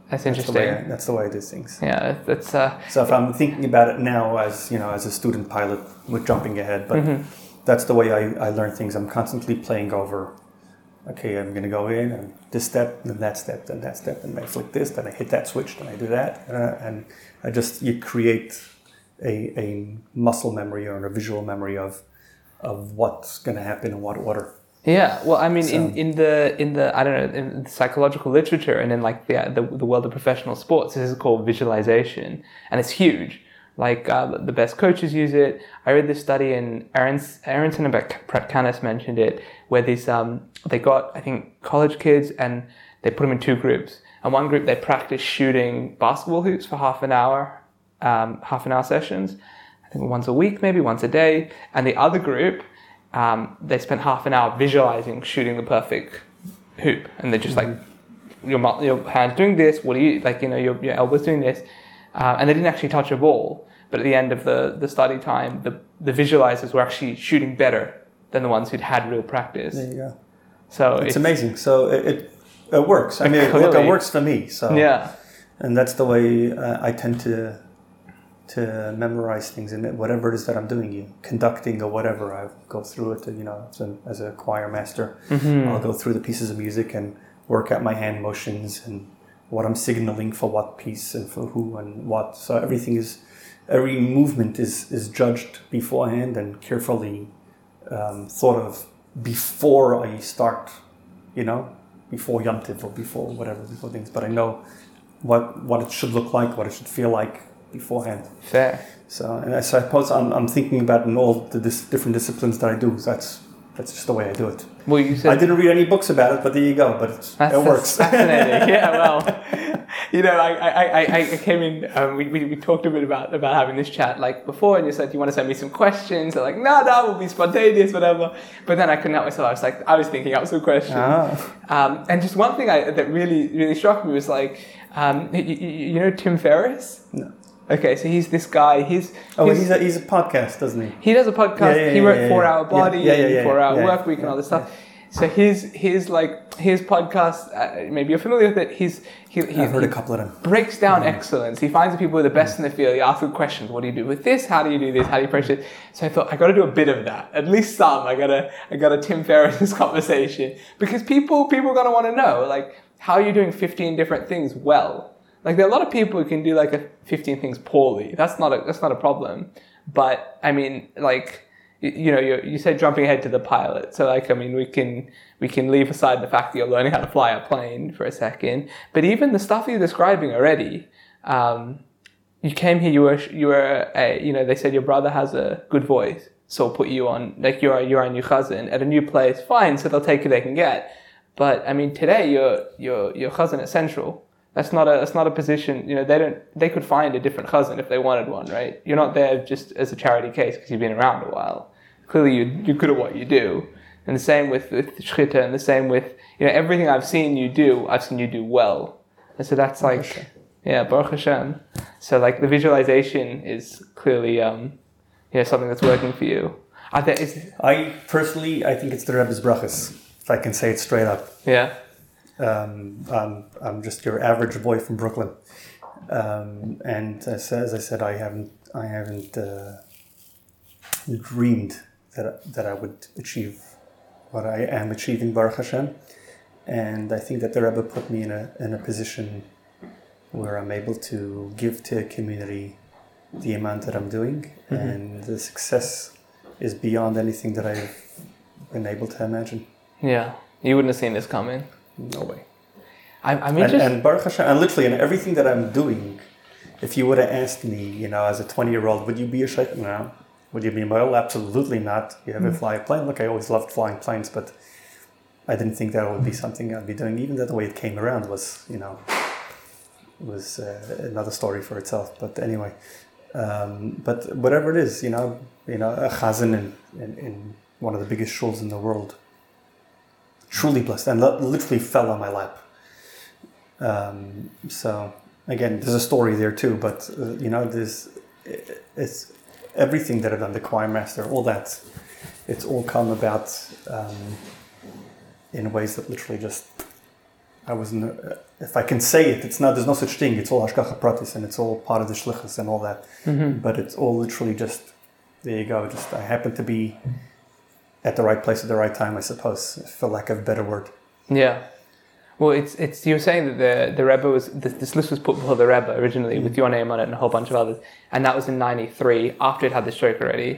that's That's the interesting. way I, that's the way I do things. yeah, that's uh, So if I'm thinking about it now as you know as a student pilot with jumping ahead, but Mm-hmm. that's the way I, I learn things. I'm constantly playing over. Okay, I'm gonna go in and this step, then that step, then that step, and I flick this, then I hit that switch, then I do that, uh, and I just you create a, a muscle memory or a visual memory of of what's gonna happen in what order. Yeah, well, I mean, So- in, in the in the I don't know in the psychological literature and in like the, the the world of professional sports, this is called visualization, and it's huge. Like uh, the best coaches use it. I read this study, and Aarons, Aronson and Pratkanis mentioned it, where these um they got I think college kids and they put them in two groups. And one group they practiced shooting basketball hoops for half an hour, um, half an hour sessions. I think once a week, maybe once a day. And the other group, um, they spent half an hour visualizing shooting the perfect hoop, and they're just like your your hands doing this. What do you like? You know, your your elbows doing this, uh, and they didn't actually touch a ball. But at the end of the the study time, the the visualizers were actually shooting better than the ones who'd had real practice. There you go. So It's it's, amazing. So it, it, it works. I mean, look, it works for me. So yeah, and that's the way uh, I tend to to memorize things and whatever it is that I'm doing, you conducting or whatever. I go through it. You know, as a, as a choir master, Mm-hmm. I'll go through the pieces of music and work out my hand motions and what I'm signaling for what piece and for who and what. So everything is, every movement is is judged beforehand and carefully um, thought of before I start. You know, before Yom Tiv or before whatever before things. But I know what what it should look like, what it should feel like beforehand. Fair. So, and I suppose I'm, I'm thinking about in all the dis- different disciplines that I do. That's that's just the way I do it. Well, you said I didn't read any books about it, but there you go. But it works. fascinating. yeah, well, you know, I, I, I, I came in, um, we, we, we talked a bit about, about having this chat like before, and you said, you want to send me some questions? I'm like, no, no, we'll be spontaneous, whatever. But then I couldn't help myself. I was like, I was thinking up some questions. Ah. Um, and just one thing I, that really, really struck me was like, um, you, you know Tim Ferriss? No. Okay, so he's this guy. He's, Oh, he's, he's a, he's a podcast, doesn't he? he does a podcast. Yeah, yeah, he yeah, wrote yeah, Four. Hour Body Yeah, yeah, yeah, and Four Hour Work Week and all this stuff. So his his like his podcast. Uh, maybe you're familiar with it. He's he, he, I've heard he a couple of them. breaks down excellence. He finds the people who are the best in the field. He asks them questions. What do you do with this? How do you do this? How do you approach it? So I thought I got to do a bit of that, at least some. I gotta I got to Tim Ferriss conversation because people people are gonna want to know like how are you doing 15 different things well. Like there are a lot of people who can do like a 15 things poorly. That's not a that's not a problem. But I mean like you, know you you said jumping ahead to the pilot. So like I mean we can we can leave aside the fact that you're learning how to fly a plane for a second. But even the stuff you're describing already. Um, you came here. You were you were a, you know they said your brother has a good voice, so we'll put you on like you're you're a new chazan at a new place. Fine, so they'll take who they can get. But I mean today you're you're you're chazan at Central. That's not a that's not a position. You know they don't they could find a different chazan if they wanted one, right? You're not there just as a charity case because you've been around a while. Clearly you you're good at what you do. And the same with with Shchita, and the same with you know everything I've seen you do, I've seen you do well. And so that's like yeah, Baruch Hashem. So like the visualization is clearly um, you know something that's working for you. I think is I personally, I think it's the Rebbe's brachas, if I can say it straight up. yeah Um, I'm, I'm just your average boy from Brooklyn, um, and as, as I said, I haven't I haven't uh, dreamed that that I would achieve what I am achieving, Baruch Hashem, and I think that the Rebbe put me in a in a position where I'm able to give to a community the amount that I'm doing, and the success is beyond anything that I've been able to imagine. yeah. You wouldn't have seen this coming. No way. I'm, I mean and, and Baruch Hashem, and literally, and everything that I'm doing, if you would have asked me, you know, as a 20 year old, would you be a shochet? No. Would you be a mohel? Absolutely not. You ever fly a plane? Look, I always loved flying planes, but I didn't think that would be something I'd be doing. Even that the way it came around was, you know, was uh, another story for itself. But anyway, um, but whatever it is, you know, you know, a chazan in, in, in one of the biggest shuls in the world, truly blessed, and li- literally fell on my lap. Um, so again, there's a story there too, but uh, you know, this it's everything that I've done, the choir master, all that. It's all come about um, in ways that literally just I wasn't. Uh, if I can say it, it's not. There's no such thing. It's all hashgacha pratis, and it's all part of the shlichus and all that. But it's all literally just there. You go. Just I happen to be at the right place at the right time, I suppose, for lack of a better word. Yeah. Well, it's it's you were saying that the the Rebbe was this, this list was put before the Rebbe originally with your name on it and a whole bunch of others, and that was in '93 after it had the stroke already.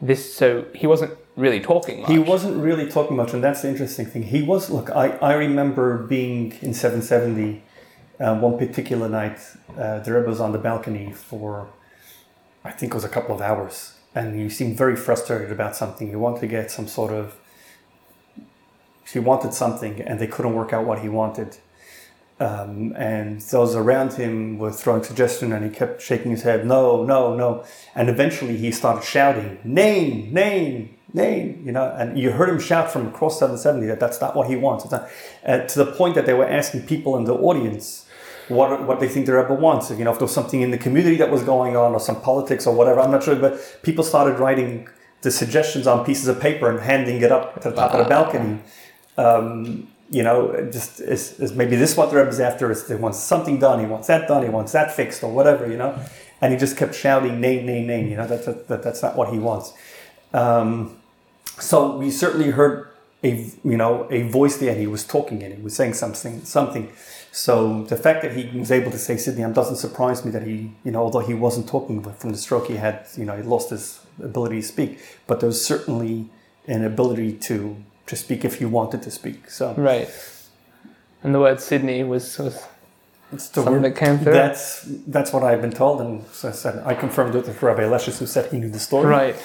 This so he wasn't really talking much. He wasn't really talking much, and that's the interesting thing. He was, look, I, I remember being in 770 uh, one particular night, uh, the Rebbe was on the balcony for, I think it was a couple of hours, and he seemed very frustrated about something. He wanted to get some sort of, he wanted something, and they couldn't work out what he wanted. Um, and those around him were throwing suggestion, and he kept shaking his head, no, no, no. And eventually he started shouting, name, name, name, you know, and you heard him shout from across 770 that that's not what he wants. Not, uh, to the point that they were asking people in the audience what, what they think the Rebbe wants. You know, if there was something in the community that was going on or some politics or whatever, I'm not sure, but people started writing the suggestions on pieces of paper and handing it up to the top of the balcony. Um, you know, just is, is maybe this what the Rebbe's after is he wants something done, he wants that done, he wants that fixed or whatever, you know, and he just kept shouting name, name, name. You know, that, that, that that's not what he wants. Um, so we certainly heard a you know a voice there. He was talking and he was saying something something. So the fact that he was able to say Sydney doesn't surprise me. That he you know although he wasn't talking from the stroke he had you know he lost his ability to speak, but there was certainly an ability to to speak if he wanted to speak. So Right. And the word Sydney was, was it's the something word- that came through. That's that's what I've been told, and so I said I confirmed it with Rabbi Leshes, who said he knew the story. right.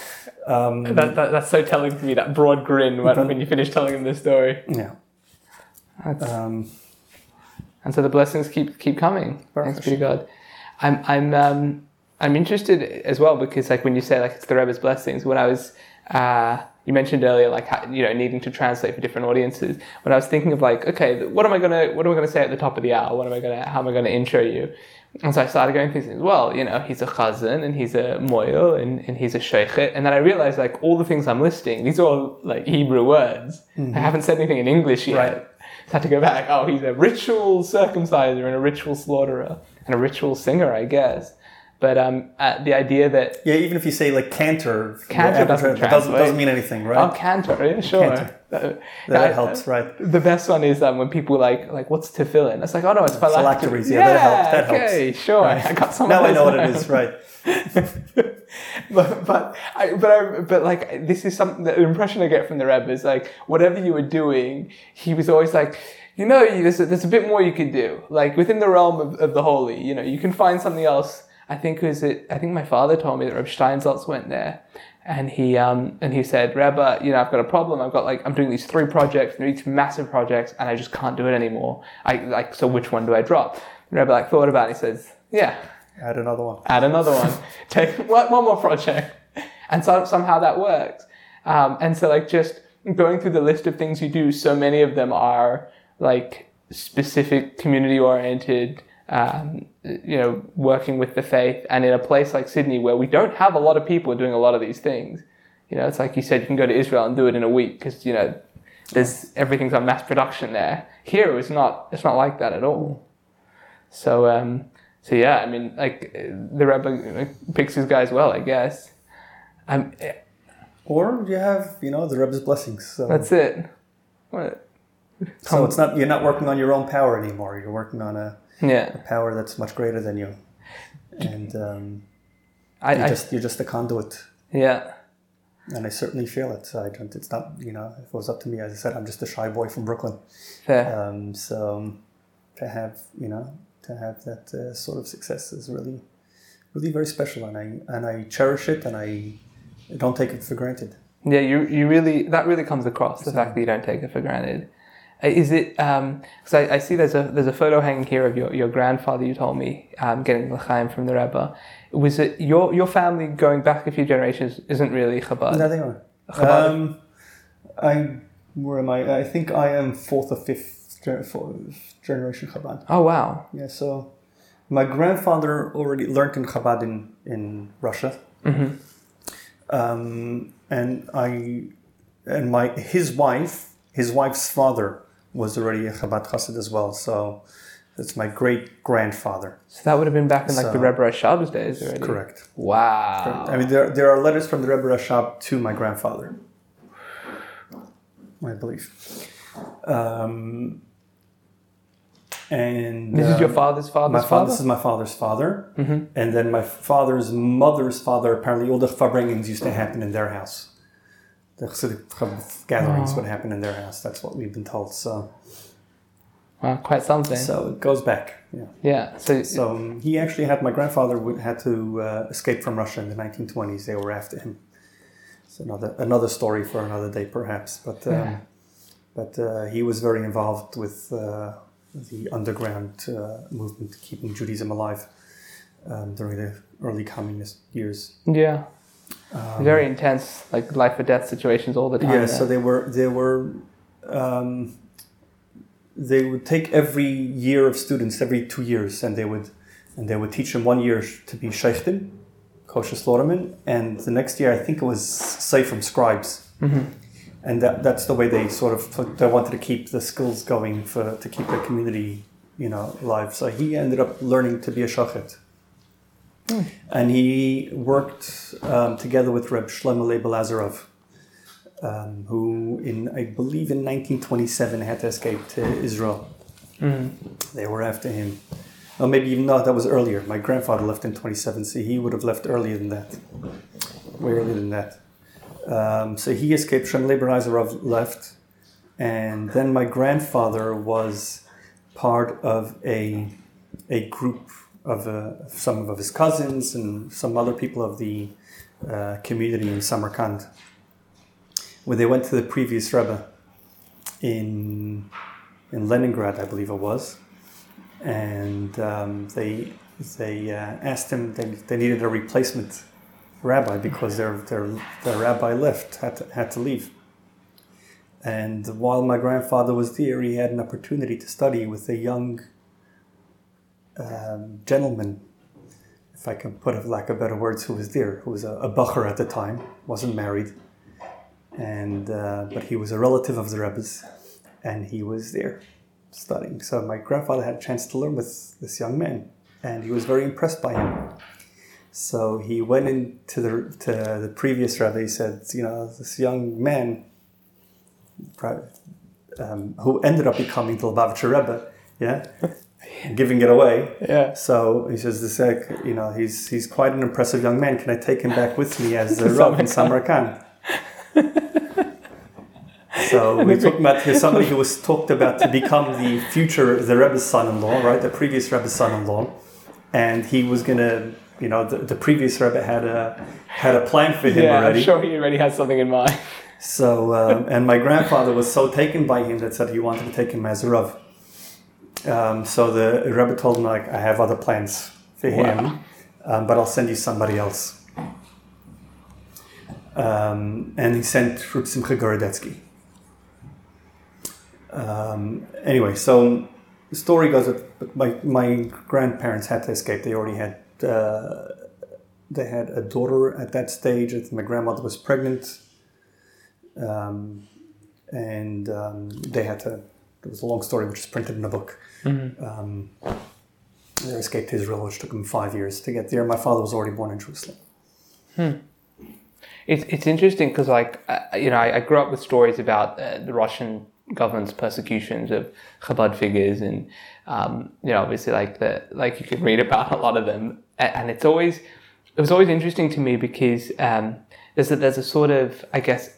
Um, That, that, that's so telling to me, that broad grin when, But- when you finish telling him this story. yeah. That's- Um, and so the blessings keep keep coming. Thanks be to God. I'm I'm um, I'm interested as well because like when you say like it's the Rebbe's blessings. When I was uh, you mentioned earlier like how, you know needing to translate for different audiences. When I was thinking of like okay, what am I gonna what am I gonna say at the top of the hour? What am I gonna how am I gonna intro you? And so I started going through things. Well, you know, he's a chazan and he's a mohel and, and he's a shochet. And then I realized like all the things I'm listing, these are all like Hebrew words. I haven't said anything in English yet. Right. Had to go back. Oh, he's a ritual circumciser and a ritual slaughterer and a ritual singer, I guess. But um, uh, the idea that yeah, even if you say like cantor, Cantor it doesn't doesn't, doesn't mean anything, right? oh, cantor, yeah, sure. Cantor. That, that I- helps, right? The best one is um, when people like like what's tefillin. It's like oh no, it's phylacteries. Phylacteries, yeah, that helps, that helps. okay, sure. I got some. Now I know what it is, right? but but I, but I, but like this is something the impression I get from the Rebbe is like whatever you were doing, he was always like, you know, there's a, there's a bit more you could do, like within the realm of, of the holy. You know, you can find something else. I think it was it. I think my father told me that Reb Steinsaltz went there, and he um and he said, Rebbe, you know, I've got a problem. I've got like I'm doing these three projects, these massive projects, and I just can't do it anymore. I like so which one do I drop? And Rebbe like thought about it. He says, yeah, Add another one. add another one, take one, one more project, and so, somehow that works. Um, and so, like, just going through the list of things you do, so many of them are like specific community oriented. Um, you know, working with the faith, and in a place like Sydney where we don't have a lot of people doing a lot of these things. You know, it's like you said, you can go to Israel and do it in a week because you know there's everything's on mass production there. Here, it's not. It's not like that at all. So, um, so yeah, I mean, like the Rebbe picks his guys well, I guess. Um, Or you have, you know, the Rebbe's blessings. So, that's it. What? so it's not you're not working on your own power anymore. You're working on a Yeah, a power that's much greater than you, and um, I, you're I just you're just a conduit. yeah, And I certainly feel it. So I don't. It's not. You know, if it was up to me, as I said, I'm just a shy boy from Brooklyn. fair. Um, so to have, you know, to have that uh, sort of success is really, really very special, and I and I cherish it, and I don't take it for granted. Yeah, you you really that really comes across the fact that you don't take it for granted. Uh, Is it? Because I, I see there's a there's a photo hanging here of your, your grandfather. You told me um, getting l'chaim from the Rebbe. Was it your your family going back a few generations? Isn't really Chabad. No, they are. Chabad. Um, I where am I? I think I am fourth or fifth gen- fourth generation Chabad. Oh wow. Yeah, so my grandfather already learned in Chabad in, in Russia. hmm Um, and I and my his wife, his wife's father was already a Chabad Chassid as well. So that's my great grandfather. So that would have been back in like the So- Rebbe Rashab's days already. Correct. Wow. I mean, there, there are letters from the Rebbe Rashab to my grandfather, I believe. Um, and This is your um, father's father's My father. father, this is my father's father, Mhm. and then my father's mother's father. Apparently, all the Farbrengens used to happen in their house. The Chassidic gatherings Oh. would happen in their house. That's what we've been told. So, Wow, quite something. so it goes back. Yeah. yeah. So, So um, he actually had my grandfather would, had to uh, escape from Russia in the 1920s. They were after him. It's another another story for another day, perhaps. But um, Yeah. but uh, he was very involved with uh, the underground uh, movement, keeping Judaism alive um, during the early communist years. yeah. Um, Very intense, like life or death situations all the time. yeah. So they were they were. Um, they would take every year of students every two years, and they would and they would teach them one year to be shochtim, kosher slaughtermen, and the next year I think it was say from scribes, Mhm. and that, that's the way they sort of they wanted to keep the skills going for to keep the community you know alive. So he ended up learning to be a And he worked um, together with Reb Shlomo Leib Eliezrov um, who, in I believe in 1927, had to escape to Israel. They were after him. Or maybe even not, that was earlier. My grandfather left in 27, so he would have left earlier than that. Way earlier than that. Um, so he escaped, Shem Leberizerov left, and then my grandfather was part of a, a group of uh, some of his cousins and some other people of the uh, community in Samarkand, where they went to the previous Rebbe in, in Leningrad, I believe it was, and um, they, they uh, asked him, they, they needed a replacement rabbi because their, their, their rabbi left, had to, had to leave. And while my grandfather was there, he had an opportunity to study with a young um, gentleman, if I can put it lack of better words, who was there, who was a, a bacher at the time, wasn't married, and uh, but he was a relative of the Rebbe's, and he was there studying. So my grandfather had a chance to learn with this young man, and he was very impressed by him. So he went into the to the previous Rebbe. He said, you know, this young man um, who ended up becoming the Lubavitcher Rebbe, yeah, giving it away. Yeah. So he says, "This, uh, you know, he's he's quite an impressive young man. Can I take him back with me as the Rav in Samarkand?" so we're talking about here somebody who was talked about to become the future the Rebbe's son-in-law, right? The previous Rebbe's son-in-law, and he was gonna. You know, the, the previous Rebbe had a had a plan for him Yeah, already. I'm sure he already has something in mind. So, um, and my grandfather was so taken by him that said he wanted to take him as a Rav. Um, so the rabbi told him, like, I have other plans for him, um, but I'll send you somebody else. Um, and he sent Reb Simcha Gorodetsky. Um, anyway, so the story goes that my, my grandparents had to escape. They already had uh, they had a daughter at that stage. My grandmother was pregnant um, and um, they had to. It was a long story, which is printed in a book. Um, they escaped to Israel, which took them five years to get there. My father was already born in Jerusalem. It's it's interesting because like uh, you know I, I grew up with stories about uh, the Russian government's persecutions of Chabad figures and um, you know obviously like the like you can read about a lot of them and it's always it was always interesting to me because um, there's a, there's a sort of I guess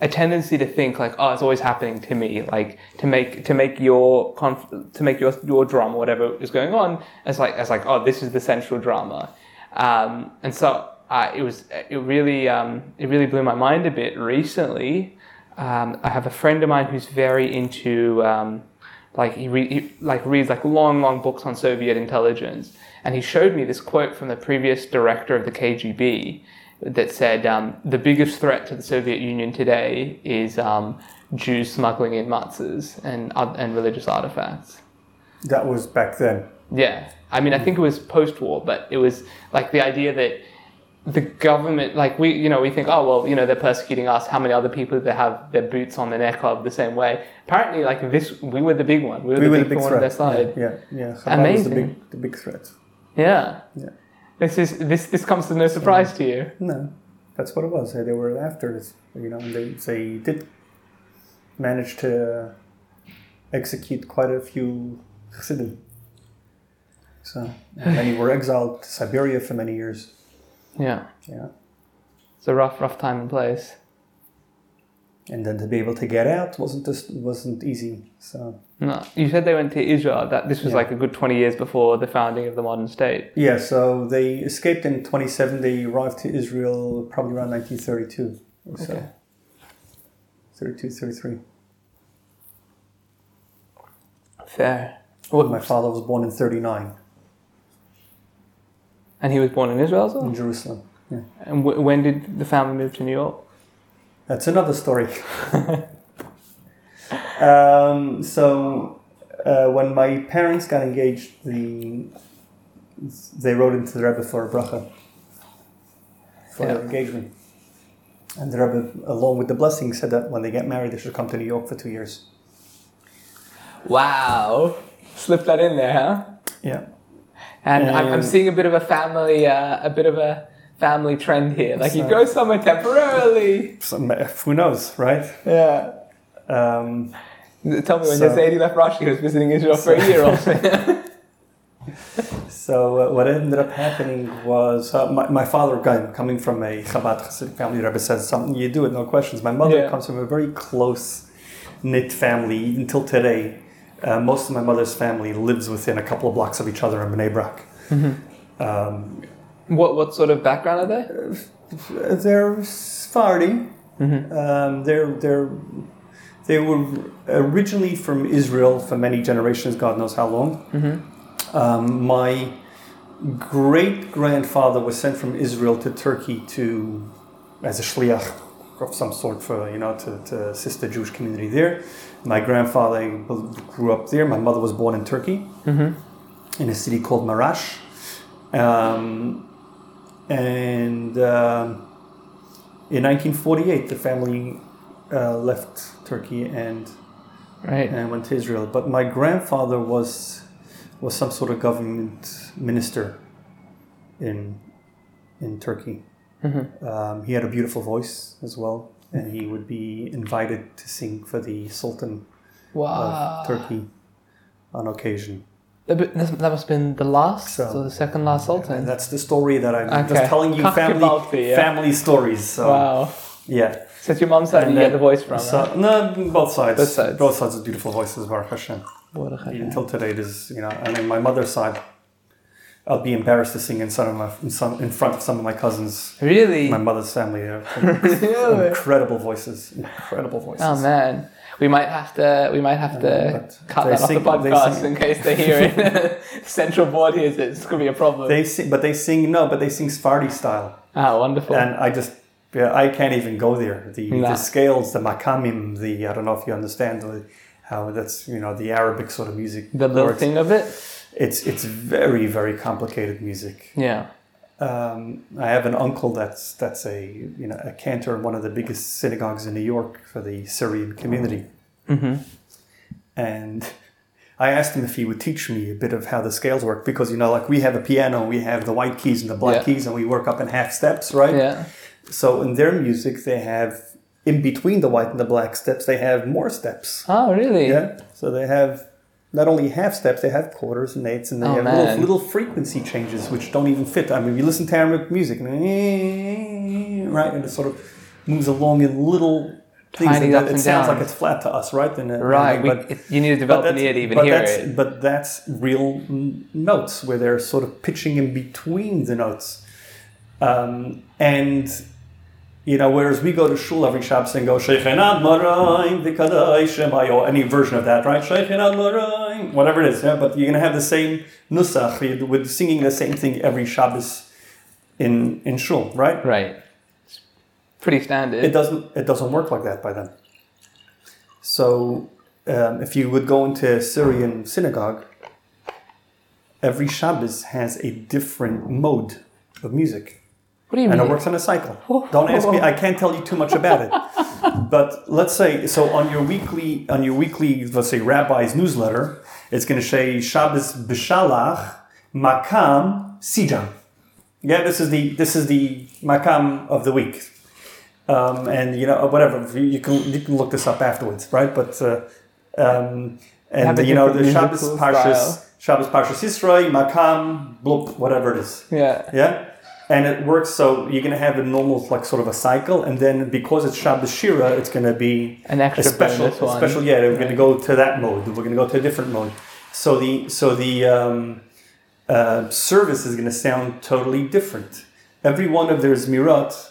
a, tendency to think like oh it's always happening to me like to make to make your conf- to make your your drama whatever is going on as like as like oh this is the central drama. Um, and so uh, it was it really um, it really blew my mind a bit recently. Um, I have a friend of mine who's very into um, like he, re- he like reads like long long books on Soviet intelligence, and he showed me this quote from the previous director of the KGB that said um, the biggest threat to the Soviet Union today is um, Jews smuggling in matzahs and oth- and religious artifacts. That was back then. Yeah, I mean, I think it was post-war, but it was like the idea that the government, like we, you know, we think, oh well, you know, they're persecuting us. How many other people they have their boots on the neck of the same way? Apparently, like this, we were the big one. We were We the were big, the big one on their side. Yeah, yeah. yeah. Chabad was the big, the big threat. Yeah. Yeah. This is this this comes to no surprise to you. No, that's what it was. They were after it. You know, and they they did manage to execute quite a few Chassidim. So and many were exiled to Siberia for many years. Yeah. Yeah. It's a rough, rough time and place. And then to be able to get out wasn't just wasn't easy. So No, you said they went to Israel. That this was Yeah. like a good twenty years before the founding of the modern state. yeah, so they escaped in 27. They arrived to Israel probably around 1932 or so. Okay. 32, 33. Fair. What, My father was born in 39 and he was born in Israel well. in Jerusalem. Yeah. And w- when did the family move to New York? That's another story. um, so uh, when my parents got engaged, the they wrote into the Rebbe for a bracha for their engagement. And the Rebbe, along with the blessing, said that when they get married, they should come to New York for two years. Wow. Slip that in there, huh? Yeah. And I'm, I'm seeing a bit of a family, uh, a bit of a family trend here? Like you go somewhere temporarily. Some, who knows, right? Yeah. Um, Tell me when So- Zadie left Rashi was visiting Israel for a year or so. so uh, what ended up happening was uh, my, my father, again, coming from a Chabad Hasidic family, Rebbe says something you do it, no questions. My mother Yeah. comes from a very close knit family until today. Uh, most of my mother's family lives within a couple of blocks of each other in Bnei Brak. Um, what what sort of background are they? they're Sephardi. Mm-hmm. Um, they're they're they were originally from Israel for many generations, God knows how long. Mm-hmm. Um, my great grandfather was sent from Israel to Turkey to as a shliach of some sort for you know to, to assist the Jewish community there. My grandfather grew up there. My mother was born in Turkey Mm-hmm. in a city called Marash. Um, and um in 1948, the family uh, left Turkey and, Right. and went to Israel. But my grandfather was was some sort of government minister in in Turkey. Mm-hmm. Um, he had a beautiful voice as well, and he would be invited to sing for the Sultan Wow. of Turkey on occasion. That be- That that must have been the last So- or the second last And Sultan. that's the story that I'm Okay. just telling you. Family, yeah. Uh, family stories. So wow. yeah. So it's your mum's side And you get uh, the voice from, So, right? no, both sides. Both sides. Both sides are beautiful voices, Baruch Hashem. A chashav. Until today, it is you know. And then my mother's side, I'll be embarrassed to sing in, some of my, in, some, in front of some of my cousins. Really? My mother's family uh, are Really? incredible voices. Incredible voices. Oh man. We might have to we might have to but cut that off sing- the podcast in case they hear it. Central board hears it. It's gonna be a problem. They sing, but they sing no, but they sing Sephardi style. ah, wonderful. and I just yeah, I can't even go there. The Nah. the scales, the makamim, the I don't know if you understand the, how that's you know the Arabic sort of music. the little works. thing of it. It's it's very very complicated music. Yeah. Um, I have an uncle that's that's a you know a cantor in one of the biggest synagogues in New York for the Syrian community, Mm-hmm. and. I asked him if he would teach me a bit of how the scales work because you know, like we have a piano, we have the white keys and the black Yeah. keys, and we work up in half steps, right? Yeah. So in their music, they have in between the white and the black steps, they have more steps. Oh really? Yeah. So they have not only half steps, they have quarters and eighths, and they Oh, have little, little frequency changes which don't even fit. I mean, you listen to Arabic music, right, and it sort of moves along in little things. Tiny and it sounds like it's flat to us, right? And, uh, Right. We, but- it, you need to develop an ear to even but hear that's, it. But that's real notes where they're sort of pitching in between the notes. Um, and, you know, whereas we go to shul every Shabbos and go, Sheikhenad Maraim Vikadai Shemayo, any version of that, right? Sheikhenad Maraim, whatever it is, yeah? But you're going to have the same nusach with singing the same thing every Shabbos in, in shul, right? Right. It's pretty standard. It doesn't. It doesn't work like that by then. So, um, if you would go into a Syrian synagogue, every Shabbos has a different mode of music, what do you and mean? it works on a cycle. Don't ask me. I can't tell you too much about it. But let's say so on your weekly on your weekly let's say rabbi's newsletter, it's going to say Shabbos b'shalach makam sijam. Yeah, this is the this is the makam of the week, um, and you know whatever you you can you can look this up afterwards, right? But uh, um, and you know the Shabbos parshas. Shabbos parshas Yisrael makam blup whatever it is. yeah. Yeah. And it works so you're going to have a normal, like, sort of a cycle, and then because it's Shabbos Shira, it's going to be An a extra special, special. Yeah, we're going to go to that mode. We're going to go to a different mode. So the so the um, uh, service is going to sound totally different. Every one of their zmirot,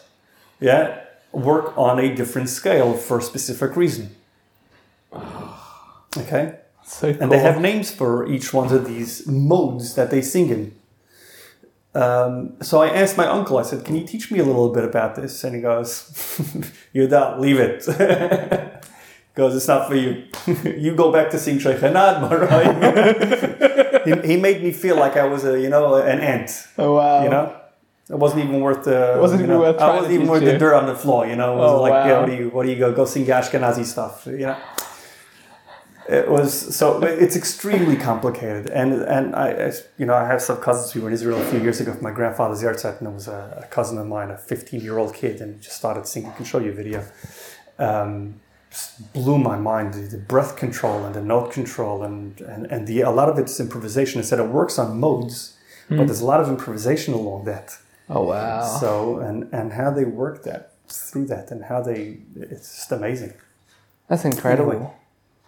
yeah, work on a different scale for a specific reason. Okay. So cool. And they have names for each one of these modes that they sing in. Um, so I asked my uncle, I said, Can you teach me a little bit about this? And he goes, You don't, leave it. goes, It's not for you. you go back to sing Sheikhanad, right? he, he made me feel like I was a, you know, an ant, Oh wow. you know? It wasn't even worth the. It wasn't even know, worth I wasn't even worth you. the dirt on the floor, you know? It was Oh, like, yeah, what do you, what do you go, go sing Ashkenazi stuff, you know? It was so it's extremely complicated, and and I, I you know I have some cousins who were in Israel a few years ago my grandfather's yahrzeit, and there was a, a cousin of mine, a 15 year old kid, and just started singing. I can show you a video. Um, blew my mind the, the breath control and the note control and and, and the a lot of it's improvisation. Instead, it works on modes, but there's a lot of improvisation along that. Oh wow. So and and how they work that through that and how they it's just amazing. That's incredible.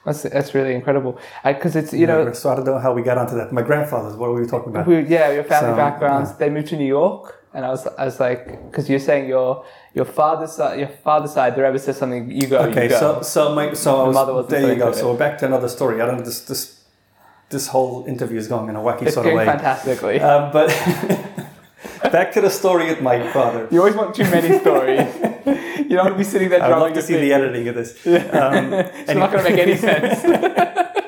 That's that's really incredible. Because it's you know so I don't know how we got onto that. My grandfather's. What were we talking about? we, yeah your family So, backgrounds. They moved to New York, and I was I was like because you're saying your your father's side your father's side the Rebbe says something you go Okay, you go. so so my so I was, mother wasn't there you go. So we're back to another story. I don't this this this whole interview is going in a wacky it's sort of way. fantastically. Um, but back to the story with my father. you always want too many stories. you don't want to be sitting there I'd love to see the editing of this. Um, It's not going to make any sense.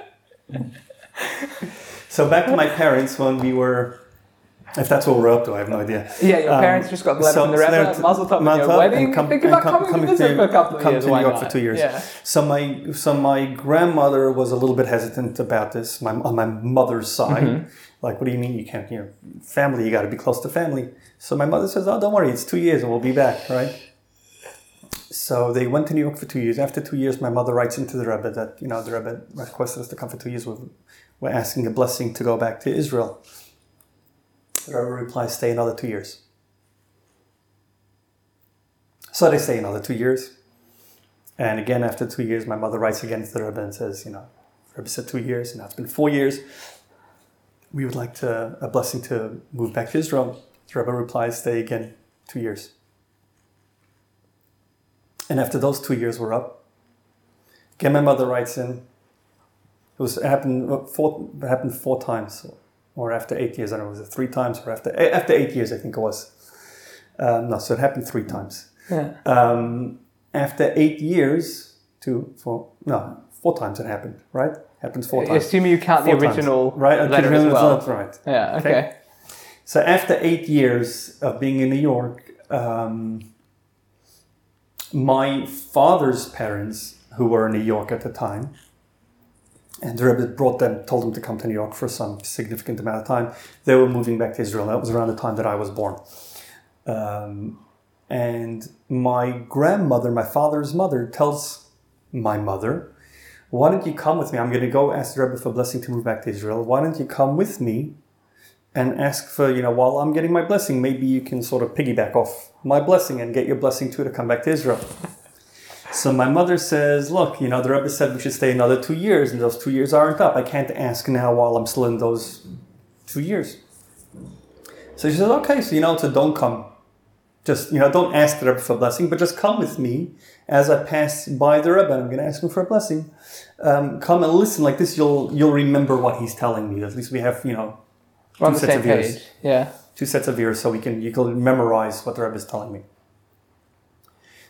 So back to my parents when we were, if that's what we're up to, I have no idea. Yeah, your Um, parents just got the letter so- from the so Rebbe, they're Mazel Tov, Mazel Tov, wedding. come- Think about come- coming to visit for a couple of come years. to New York not? for two years. Yeah. So my so my grandmother was a little bit hesitant about this. My on my mother's side, Mm-hmm. like, what do you mean you can't? You know, family, you got to be close to family. So my mother says, "Oh, don't worry, it's two years and we'll be back." Right. So they went to New York for two years. After two years, my mother writes into the Rebbe that you know the Rebbe requested us to come for two years. We're, we're asking a blessing to go back to Israel. The Rebbe replies, "Stay another two years." So they stay another two years. And again, after two years, my mother writes again to the Rebbe and says, you know, Rebbe said two years, and now it's been four years. We would like to a blessing to move back to Israel. The Rebbe replies, stay again two years. And after those two years were up, again, my mother writes in. It was it happened uh, four happened four times, or after eight years. I don't know, was it three times or after after eight years? I think it was. Um, no, so it happened three times. Yeah. Um, after eight years, two, four, no, four times it happened, right? Happens four times. Assuming you count Four the times. original right? Uh, letter as that's well. right. Yeah. Okay. Okay. So after eight years of being in New York, um, my father's parents, who were in New York at the time, and the Rebbe brought them, told them to come to New York for some significant amount of time. They were moving back to Israel. That was around the time that I was born. Um, and my grandmother, my father's mother, tells my mother, Why don't you come with me? I'm going to go ask the Rebbe for a blessing to move back to Israel. Why don't you come with me and ask for, you know, while I'm getting my blessing, maybe you can sort of piggyback off my blessing and get your blessing too to come back to Israel. So my mother says, Look, you know, the Rebbe said we should stay another two years, and those two years aren't up. I can't ask now while I'm still in those two years. So she says, Okay, so you know, so don't come. Just, you know, don't ask the Rebbe for a blessing, but just come with me as I pass by the Rebbe. I'm going to ask him for a blessing. Um, come and listen like this. You'll you'll remember what he's telling me. At least we have, you know, We're on Two the sets same of ears. Yeah. two sets of ears so we can you can memorize what the Rebbe is telling me.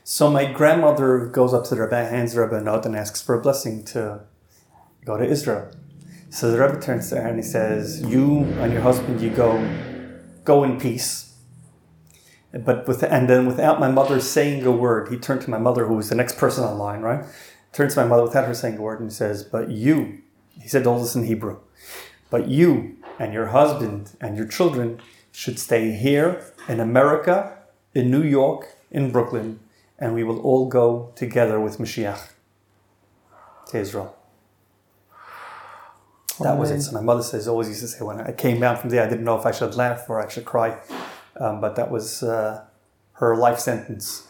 So my grandmother goes up to the Rebbe, hands the Rebbe a note, and asks for a blessing to go to Israel. So the Rebbe turns to her and he says, "You and your husband, you go, go in peace." But with and then without my mother saying a word, he turned to my mother, who was the next person online, right? Turns to my mother without her saying a word and he says, "But you," he said all this in Hebrew, "but you and your husband and your children should stay here in America, in New York, in Brooklyn, and we will all go together with Mashiach to Israel." That was it. So my mother says always used to say when I came down from there, I didn't know if I should laugh or I should cry, um, but that was uh, her life sentence.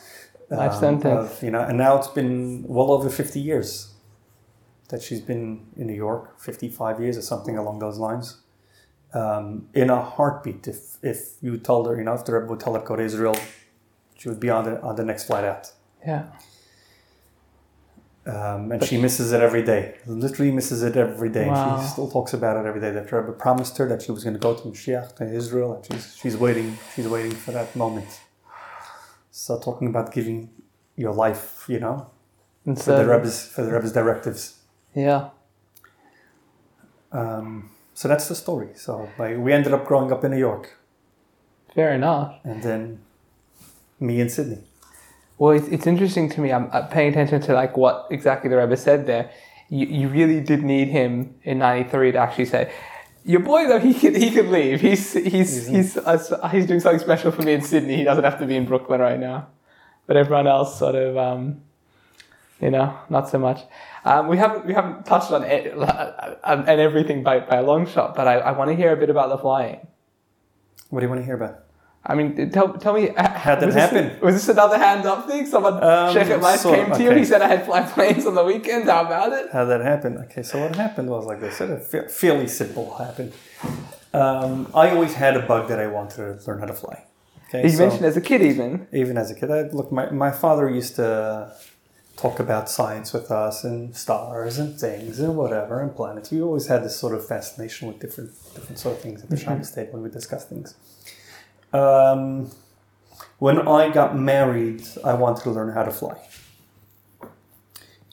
Life um, sentence. of, you know, and now it's been well over fifty years that she's been in New York, fifty-five years or something along those lines. Um, in a heartbeat, if if you told her, you know, if the Rebbe would tell her to go to Israel, she would be on the on the next flight out. Yeah. Um, and she misses it every day. Literally misses it every day. Wow. She still talks about it every day. That Rebbe promised her that she was going to go to Mashiach, to Israel, and she's, she's waiting. She's waiting for that moment. So talking about giving your life, you know, And for the Rebbe's for the Rebbe's directives. Yeah. Um, so that's the story. So like, we ended up growing up in New York, Fair enough. and then me in Sydney. Well, it's, it's interesting to me. I'm paying attention to like what exactly the Rebbe said there. you, you really did need him in '93 to actually say, "Your boy though he could he could leave. He's he's he's uh, he's doing something special for me in Sydney. He doesn't have to be in Brooklyn right now." But everyone else sort of, um, you know, not so much. Um, we haven't we haven't touched on it, on everything by, by a long shot, but I, I want to hear a bit about the flying. What do you want to hear about? I mean, tell, tell me how did it happen? This, was this another hand up thing? Someone um, Sheikh Life so, came to okay. you. He said I had fly planes on the weekend. How about it? How did that happen? Okay, so what happened was like this. It fairly simple happened. Um, I always had a bug that I wanted to learn how to fly. Okay, you so, mentioned as a kid, even even as a kid. I, look, my my father used to talk about science with us and stars and things and whatever and planets. We always had this sort of fascination with different different sort of things at the mm-hmm. Shabbos when we discuss things. Um, when I got married, I wanted to learn how to fly.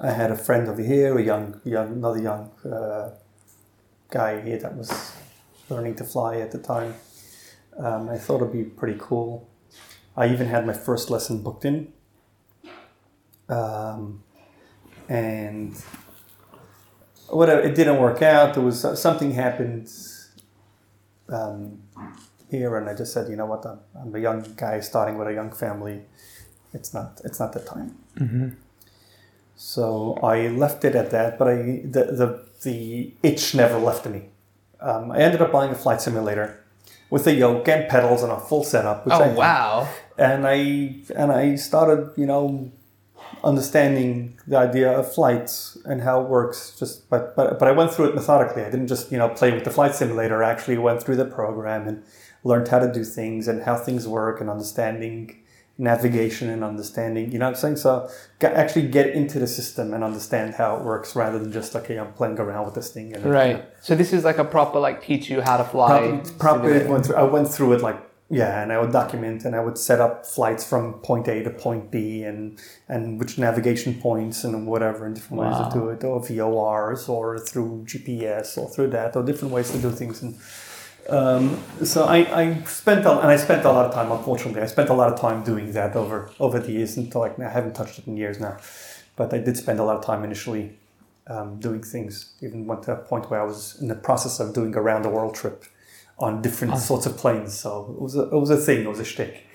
I had a friend over here, a young, young another young uh, guy here that was learning to fly at the time. Um, I thought it'd be pretty cool. I even had my first lesson booked in. Um, and whatever, it didn't work out. There was something happened. Um, here, and I just said, you know what, I'm, I'm a young guy starting with a young family. It's not it's not the time. Mm-hmm. So I left it at that, but I the the, the itch never left me. Um, I ended up buying a flight simulator with a yoke and pedals and a full setup. Which oh I wow! And I and I started, you know, understanding the idea of flights and how it works. Just but but but I went through it methodically. I didn't just you know play with the flight simulator. I actually went through the program and learned how to do things and how things work and understanding navigation and understanding, you know what I'm saying? So actually get into the system and understand how it works rather than just, okay, I'm playing around with this thing. And, right. You know. So this is like a proper, like teach you how to fly. Proper, went through, I went through it like, yeah, and I would document and I would set up flights from point A to point B and, and which navigation points and whatever and different wow. ways to do it or VORs or through GPS or through that or different ways to do things. And, um, so I, I spent a, and I spent a lot of time. Unfortunately, I spent a lot of time doing that over over the years until like I haven't touched it in years now. But I did spend a lot of time initially um, doing things. Even went to a point where I was in the process of doing a round the world trip on different oh. sorts of planes. So it was a, it was a thing. It was a shtick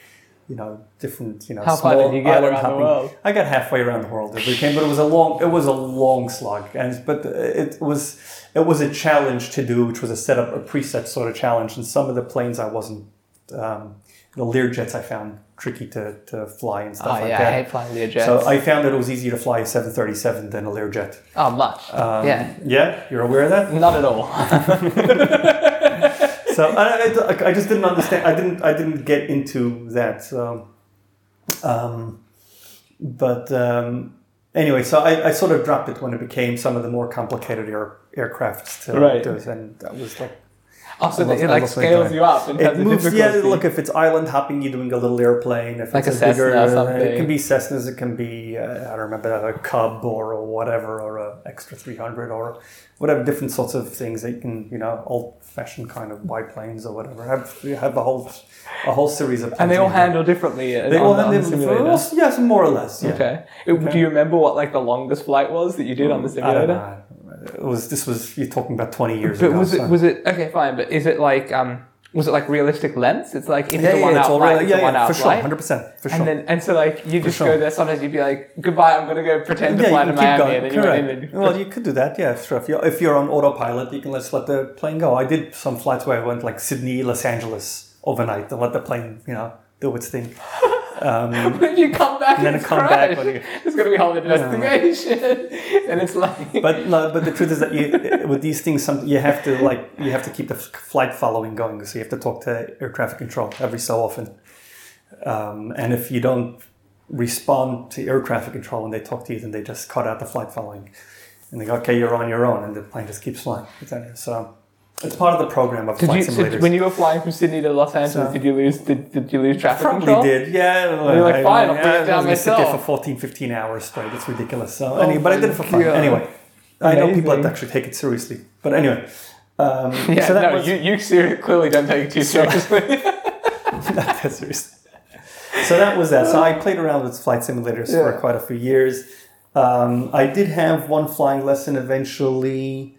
you know, different, you know, How far did you get around hopping. the world? I got halfway around the world. It became, but it was a long, it was a long slog, and but it was, it was a challenge to do, which was a setup, a preset sort of challenge. And some of the planes I wasn't, um, the Learjets I found tricky to, to fly and stuff oh, like yeah, that. I hate flying Learjets. So I found that it was easier to fly a 737 than a Learjet. Oh, much. Um, yeah. Yeah, you're aware of that? Not at all. so I, I, I, just didn't understand. I didn't I didn't get into that. So, um, but um, anyway, so I, I sort of dropped it when it became some of the more complicated air, aircrafts to right. and that was like also, it like scales you up. It moves, yeah. Look, if it's island hopping, you're doing a little airplane. If like it's a, a bigger, it can be Cessnas. It can be uh, I don't remember a Cub or a whatever or a extra 300 or whatever different sorts of things that you can you know old fashioned kind of biplanes or whatever. Have you have a whole a whole series of and they all handle differently. They all handle differently. Yes, more or less. Yeah. Okay. okay. Do you remember what like the longest flight was that you did on the simulator? It was this was you're talking about 20 years but ago. was it so. was it okay fine but is it like um was it like realistic lengths? It's like if yeah, it's a one yeah, hour flight, it's yeah, a one for sure, hundred percent, for sure. And then and so like you just sure. go there. Sometimes you'd be like, "Goodbye, I'm gonna go pretend to fly to Miami." And then Correct. Well, you could do that, yeah, sure. If you're if you're on autopilot, you can just let the plane go. I did some flights where I went like Sydney, Los Angeles overnight, and let the plane, you know, do its thing. Um, when you come back, and then come back. You, it's going to be a whole investigation, and it's like. But no, but the truth is that you, with these things, some, you have to like you have to keep the flight following going. So you have to talk to air traffic control every so often, um, and if you don't respond to air traffic control when they talk to you, then they just cut out the flight following, and they go, "Okay, you're on your own," and the plane just keeps flying. So it's part of the program of did flight you, simulators. So when you were flying from Sydney to Los Angeles, so, did you lose? Did, did you lose traffic probably control? did. Yeah. You're like, fine, I'll put it down myself. I sit there for 14, 15 hours straight. It's ridiculous. So, oh anyway, but I did it for fun. God. Anyway, Amazing. I know people that actually take it seriously. But anyway. Um, yeah, so that no, was, you, you clearly don't take it too seriously. not that seriously. So that was that. So I played around with flight simulators yeah. for quite a few years. Um, I did have one flying lesson eventually.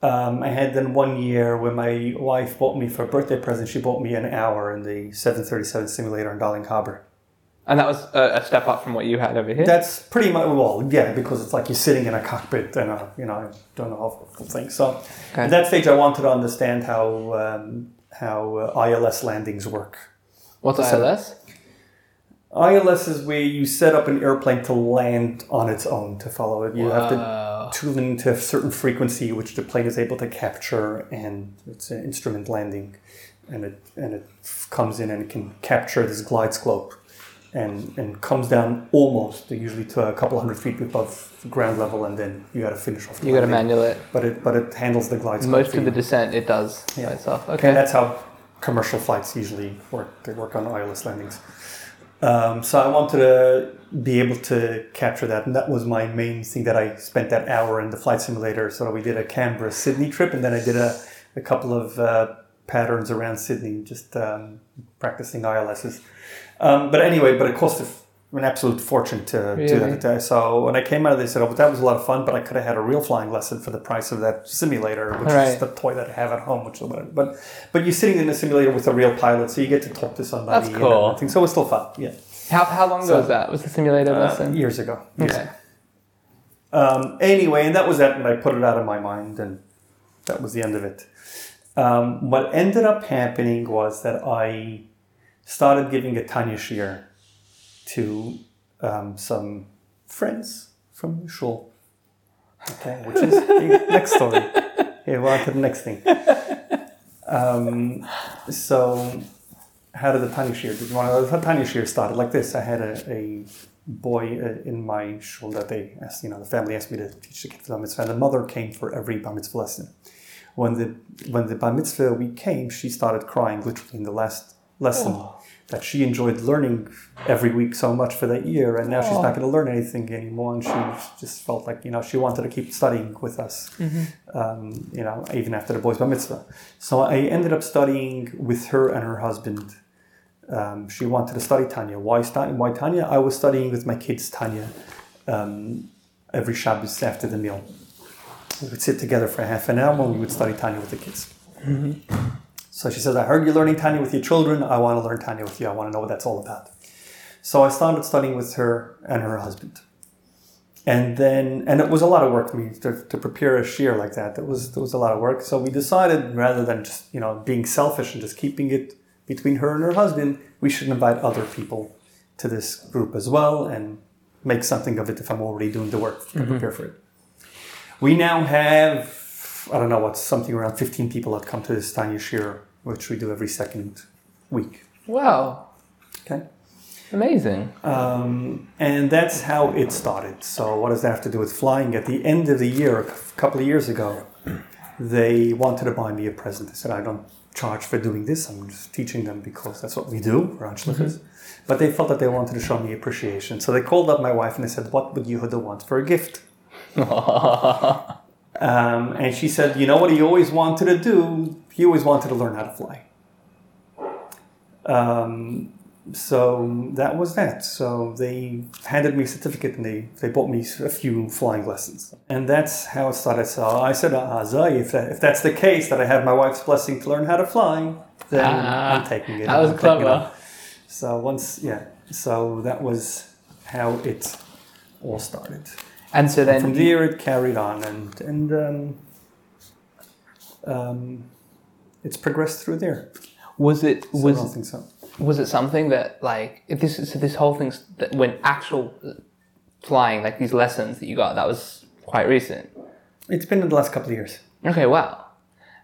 Um, I had then one year when my wife bought me for a birthday present. She bought me an hour in the 737 simulator in Darling Harbour. And that was a, a step up from what you had over here. That's pretty much well, yeah, because it's like you're sitting in a cockpit and uh, you know doing a whole thing. So Okay. at that stage, I wanted to understand how um, how uh, ILS landings work. What's So- ILS? ILS is where you set up an airplane to land on its own to follow it. You have to tune into a certain frequency which the plane is able to capture, and it's an instrument landing, and it and it comes in and it can capture this glide slope, and and comes down almost usually to a couple hundred feet above ground level, and then you got to finish off. The You got to manual it. but it but it handles the glide slope. Most of the descent it does Yeah. by itself. Okay, And that's how commercial flights usually work. They work on ILS landings. Um, so I wanted to be able to capture that, and that was my main thing that I spent that hour in the flight simulator. So we did a Canberra Sydney trip, and then I did a, a couple of uh, patterns around Sydney, just um, practicing ILSs. Um, but anyway, but it cost an absolute fortune to do Really? that. So when I came out of this, I said, "Oh, that was a lot of fun, but I could have had a real flying lesson for the price of that simulator, which Right. is the toy that I have at home, which is whatever." But but you're sitting in a simulator with a real pilot, so you get to talk to somebody. That's and cool. everything. So it's still fun. Yeah. How, how long ago So- was that? Was the simulator Uh, lesson? years ago. Years Okay. ago. Um, anyway, and that was that, and I put it out of my mind, and that was the end of it. Um, what ended up happening was that I started giving a Tanya shiur to um, some friends from the shul. Okay, which is the next story. Here, on to the next thing. Um, so, how did the Tanya shiur? Did you want to? The started like this. I had a, a boy uh, in my shul that they asked, you know, the family asked me to teach the kid for bar mitzvah, and the mother came for every bar mitzvah lesson. When the when the bar mitzvah week came, she started crying literally in the last lesson Oh. That she enjoyed learning every week so much for that year, and now she's Oh. not going to learn anything anymore, and she just felt like you know she wanted to keep studying with us, um, you know, even after the boys bar mitzvah. So I ended up studying with her and her husband. Um, she wanted to study Tanya. Why, stu- why Tanya? I was studying with my kids Tanya um, every Shabbos after the meal. We would sit together for half an hour and we would study Tanya with the kids. So she says, I heard you're learning Tanya with your children. I want to learn Tanya with you. I want to know what that's all about. So I started studying with her and her husband. And then, and it was a lot of work for me to, to prepare a shiur like that. That was, there was a lot of work. So we decided rather than just, you know, being selfish and just keeping it between her and her husband, we should invite other people to this group as well and make something of it if I'm already doing the work to mm-hmm. prepare for it. We now have, I don't know, what's something around 15 people that come to this Tanya shiur, which we do every second week. Wow. Okay. Amazing. Um, and that's how it started. So, what does that have to do with flying? At the end of the year, a couple of years ago, they wanted to buy me a present. They said, I don't charge for doing this. I'm just teaching them because that's what we do. We're Anshlichers. But they felt that they wanted to show me appreciation. So they called up my wife and they said, What would Yehuda want for a gift? Um, and she said, You know what he always wanted to do? He always wanted to learn how to fly. Um, so that was that. So they handed me a certificate and they, they bought me a few flying lessons. And that's how it started. So I said, ah, Zai, if, that, if that's the case, that I have my wife's blessing to learn how to fly, then Ah, I'm taking it. that was clever. So once, yeah. So that was how it all started. And so then From there, it carried on, and and um, um, it's progressed through there. was it So I was don't think so. was it something that like if this so this whole thing that when actual flying like these lessons that you got that was quite recent It's been in the last couple of years. okay wow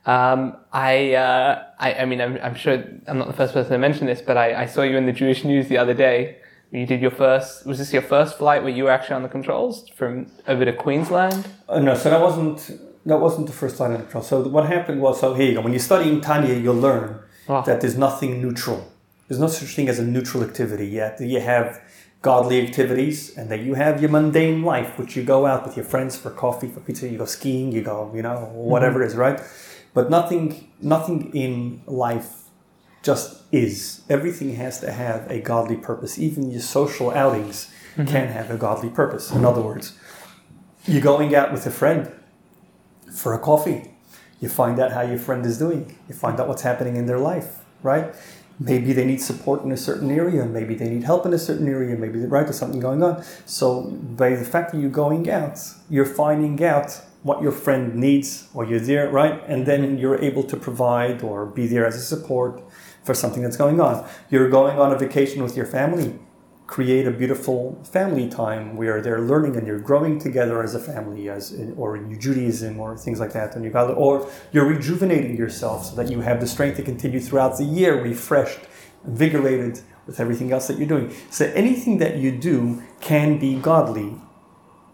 um, I, uh, I I mean I'm, I'm sure I'm not the first person to mention this but I, I saw you in the Jewish news the other day you did your first was this your first flight where you were actually on the controls from over to Queensland Uh, no, so that wasn't that wasn't the first line of controls So what happened was, so here you go. When you're studying Tanya, you'll learn Wow. that there's nothing neutral. There's no such thing as a neutral activity. Yet you have godly activities, and then you have your mundane life, which you go out with your friends for coffee, for pizza. You go skiing, you go, you know, whatever it is, right? But nothing, nothing in life just is. Everything has to have a godly purpose. Even your social outings mm-hmm. can have a godly purpose. In other words, you're going out with a friend for a coffee. You find out how your friend is doing. You find out what's happening in their life, right? Maybe they need support in a certain area. Maybe they need help in a certain area. Maybe right there's something going on. So by the fact that you're going out, you're finding out what your friend needs, or you're there, right? And then mm-hmm. you're able to provide or be there as a support for something that's going on. You're going on a vacation with your family create a beautiful family time where they're learning and you're growing together as a family as in, or in Judaism or things like that and you got or you're rejuvenating yourself so that you have the strength to continue throughout the year refreshed invigorated with everything else that you're doing so anything that you do can be godly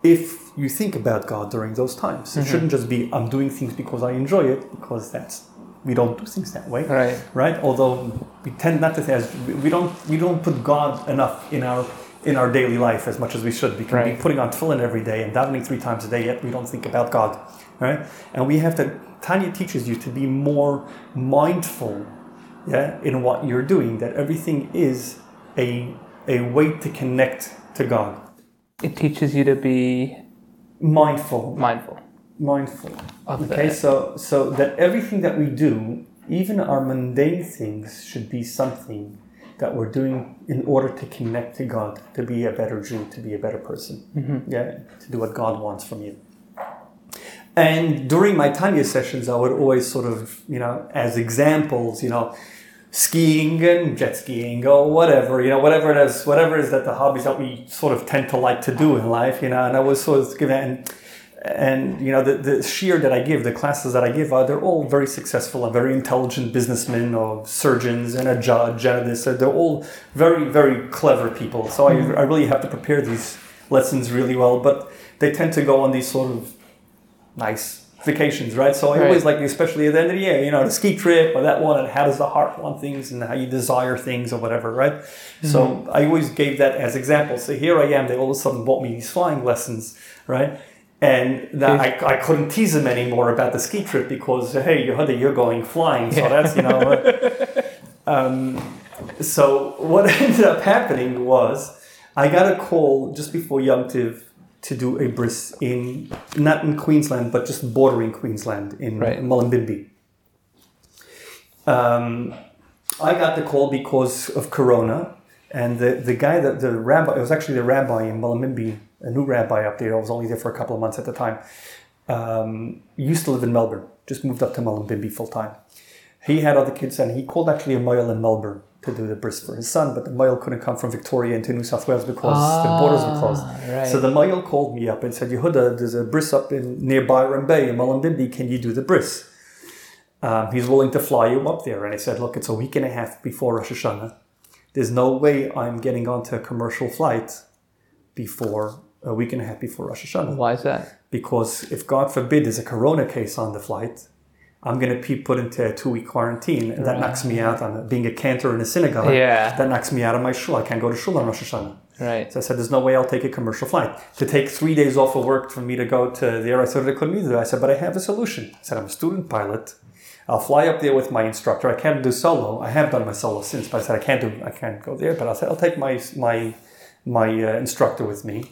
if you think about God during those times it mm-hmm. shouldn't just be I'm doing things because I enjoy it because that's we don't do things that way right. right? Although we tend not to say as we don't we don't put god enough in our in our daily life as much as we should. Because we can right. be putting on tefillin every day and davening three times a day yet we don't think about god right? And we have to tanya teaches you to be more mindful yeah in what you're doing that everything is a a way to connect to god. It teaches you to be mindful. mindful mindful. Okay, so so that everything that we do, even our mundane things, should be something that we're doing in order to connect to God, to be a better Jew, to be a better person. Mm-hmm. Yeah, to do what God wants from you. And during my Tanya sessions, I would always sort of, you know, as examples, you know, skiing and jet skiing or whatever, you know, whatever it is, whatever it is that the hobbies that we sort of tend to like to do in life, you know, and I was sort of giving, and and you know the, the shiur that I give, the classes that I give, uh, they're all very successful and very intelligent businessmen or surgeons and a judge and this. they're all very very clever people. So I, I really have to prepare these lessons really well. But they tend to go on these sort of nice vacations, right? So I right. always like, especially at the end of the year, you know, the ski trip or that one, and how does the heart want things and how you desire things or whatever, right? Mm-hmm. So I always gave that as examples. So here I am, they all of a sudden bought me these flying lessons, right? And that I, I couldn't tease him anymore about the ski trip because hey, Yehuda, you're going flying, so yeah. that's you know. um, so what ended up happening was I got a call just before Yom Tiv to do a bris in not in Queensland but just bordering Queensland in right. Mullumbimby. Um, I got the call because of Corona, and the, the guy that the rabbi it was actually the rabbi in Mullumbimby a new rabbi up there. I was only there for a couple of months at the time. Um, used to live in Melbourne, just moved up to Mullumbimby full time. He had other kids, and he called actually a mohel in Melbourne to do the bris for his son, but the mohel couldn't come from Victoria into New South Wales because ah, the borders were closed. Right. So the mohel called me up and said, Yehuda, there's a bris up in near Byron Bay in Mullumbimby. Can you do the bris? Um, he's willing to fly you up there. And I said, look, it's a week and a half before Rosh Hashanah. There's no way I'm getting onto a commercial flight before a week and a half before Rosh Hashanah. Why is that? Because if God forbid there's a corona case on the flight, I'm going to be put into a two week quarantine, and that right. knocks me out on being a cantor in a synagogue. Yeah. That knocks me out of my shul. I can't go to shul on Rosh Hashanah. Right. So I said, there's no way I'll take a commercial flight. To take three days off of work for me to go to there, I said, I couldn't either. I said, but I have a solution. I said, I'm a student pilot. I'll fly up there with my instructor. I can't do solo. I have done my solo since, but I said I can't do. I can't go there. But I said I'll take my my my uh, instructor with me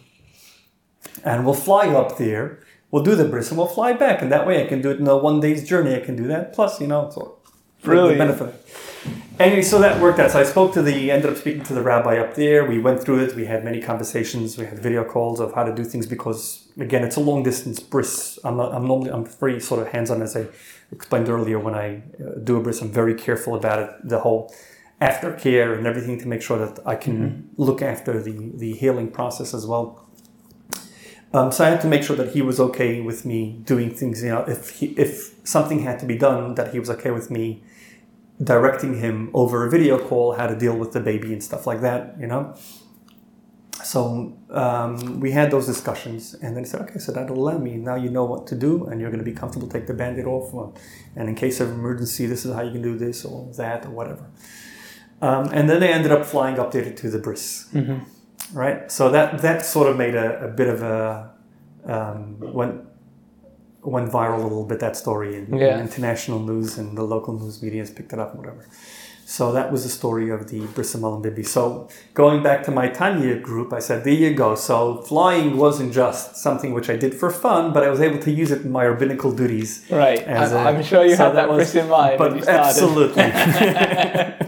and we'll fly up there. We'll do the bris and we'll fly back, and that way I can do it in a one day's journey. I can do that. Plus, you know, so really benefit. Anyway, so that worked out. So I spoke to the, ended up speaking to the rabbi up there. We went through it. We had many conversations. We had video calls of how to do things because, again, it's a long distance bris. I'm not, I'm normally, I'm very sort of hands on as I explained earlier. When I uh, do a bris, I'm very careful about it. The whole aftercare and everything to make sure that I can mm-hmm. look after the, the healing process as well. Um, so I had to make sure that he was okay with me doing things. You know, if he, if something had to be done, that he was okay with me directing him over a video call how to deal with the baby and stuff like that. You know. So um, we had those discussions, and then he said, "Okay, so that'll allow me. Now you know what to do, and you're going to be comfortable. Take the band-aid off, and in case of emergency, this is how you can do this or that or whatever." Um, and then they ended up flying up to the bris. Mm-hmm right? So that that sort of made a, a bit of a um, went went viral a little bit that story in, yeah. in, international news and the local news media has picked it up and whatever. So that was the story of the Bris and Bibi. So going back to my Tanya group, I said, there you go. So flying wasn't just something which I did for fun, but I was able to use it in my rabbinical duties. Right. as I'm, a- I'm sure you so had that, was- in mind But started.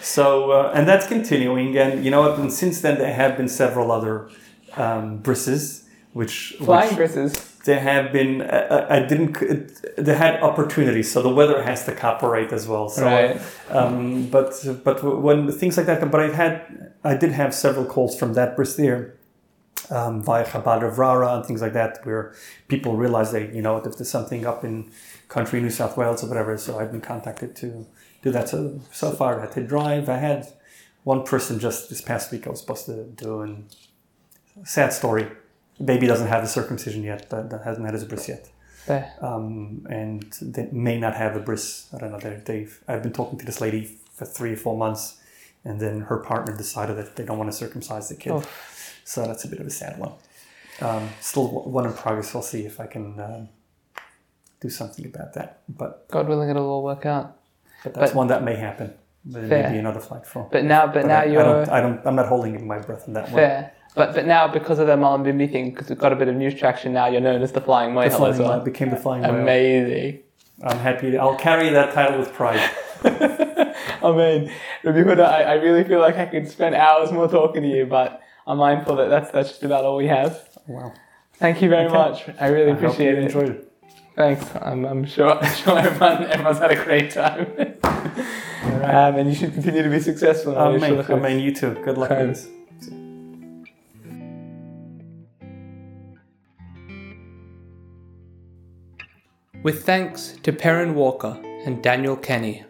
so uh, and that's continuing, and you know what? And since then, there have been several other um, brisses, which Flying which Brises. there have been. Uh, I didn't. It, they had opportunities, so the weather has to cooperate as well. So, Right. um, but but when things like that, but I had I did have several calls from that bris there. Um, via Chabad of RARA and things like that, where people realize they, you know, if there's something up in country New South Wales or whatever. So I've been contacted to do that. So so far I had to drive. I had one person just this past week I was supposed to do, and sad story. Baby doesn't have the circumcision yet, but that hasn't had his bris yet, um, and they may not have a bris. I don't know. They, they've I've been talking to this lady for three or four months, and then her partner decided that they don't want to circumcise the kid. Oh. So that's a bit of a sad one. Um, still one in progress. I'll see if I can um, do something about that. But God willing, it'll all work out. But that's But- one that may happen. There may be another flight for. But now, but, But now I, you're I don't, I don't. I'm not holding my breath on that one. fair. But but now because of the Mullumbimby thing, because we've got a bit of news traction now, you're known as the Flying The Mohel flying as well. whale became the flying whale. Amazing. I'm happy. I'll carry that title with pride. I mean, Rabbi Huda, I, I really feel like I could spend hours more talking to you, but I'm mindful that that's that's just about all we have. Wow. Thank you very Okay. much. I really I appreciate it. Enjoyed it. Thanks. I'm, I'm sure I'm sure everyone everyone's had a great time. um, and you should continue to be successful. in all your Amen. shluchos. Amen. You too. Good luck with Thanks. this. With thanks to Perrin Walker and Daniel Kenny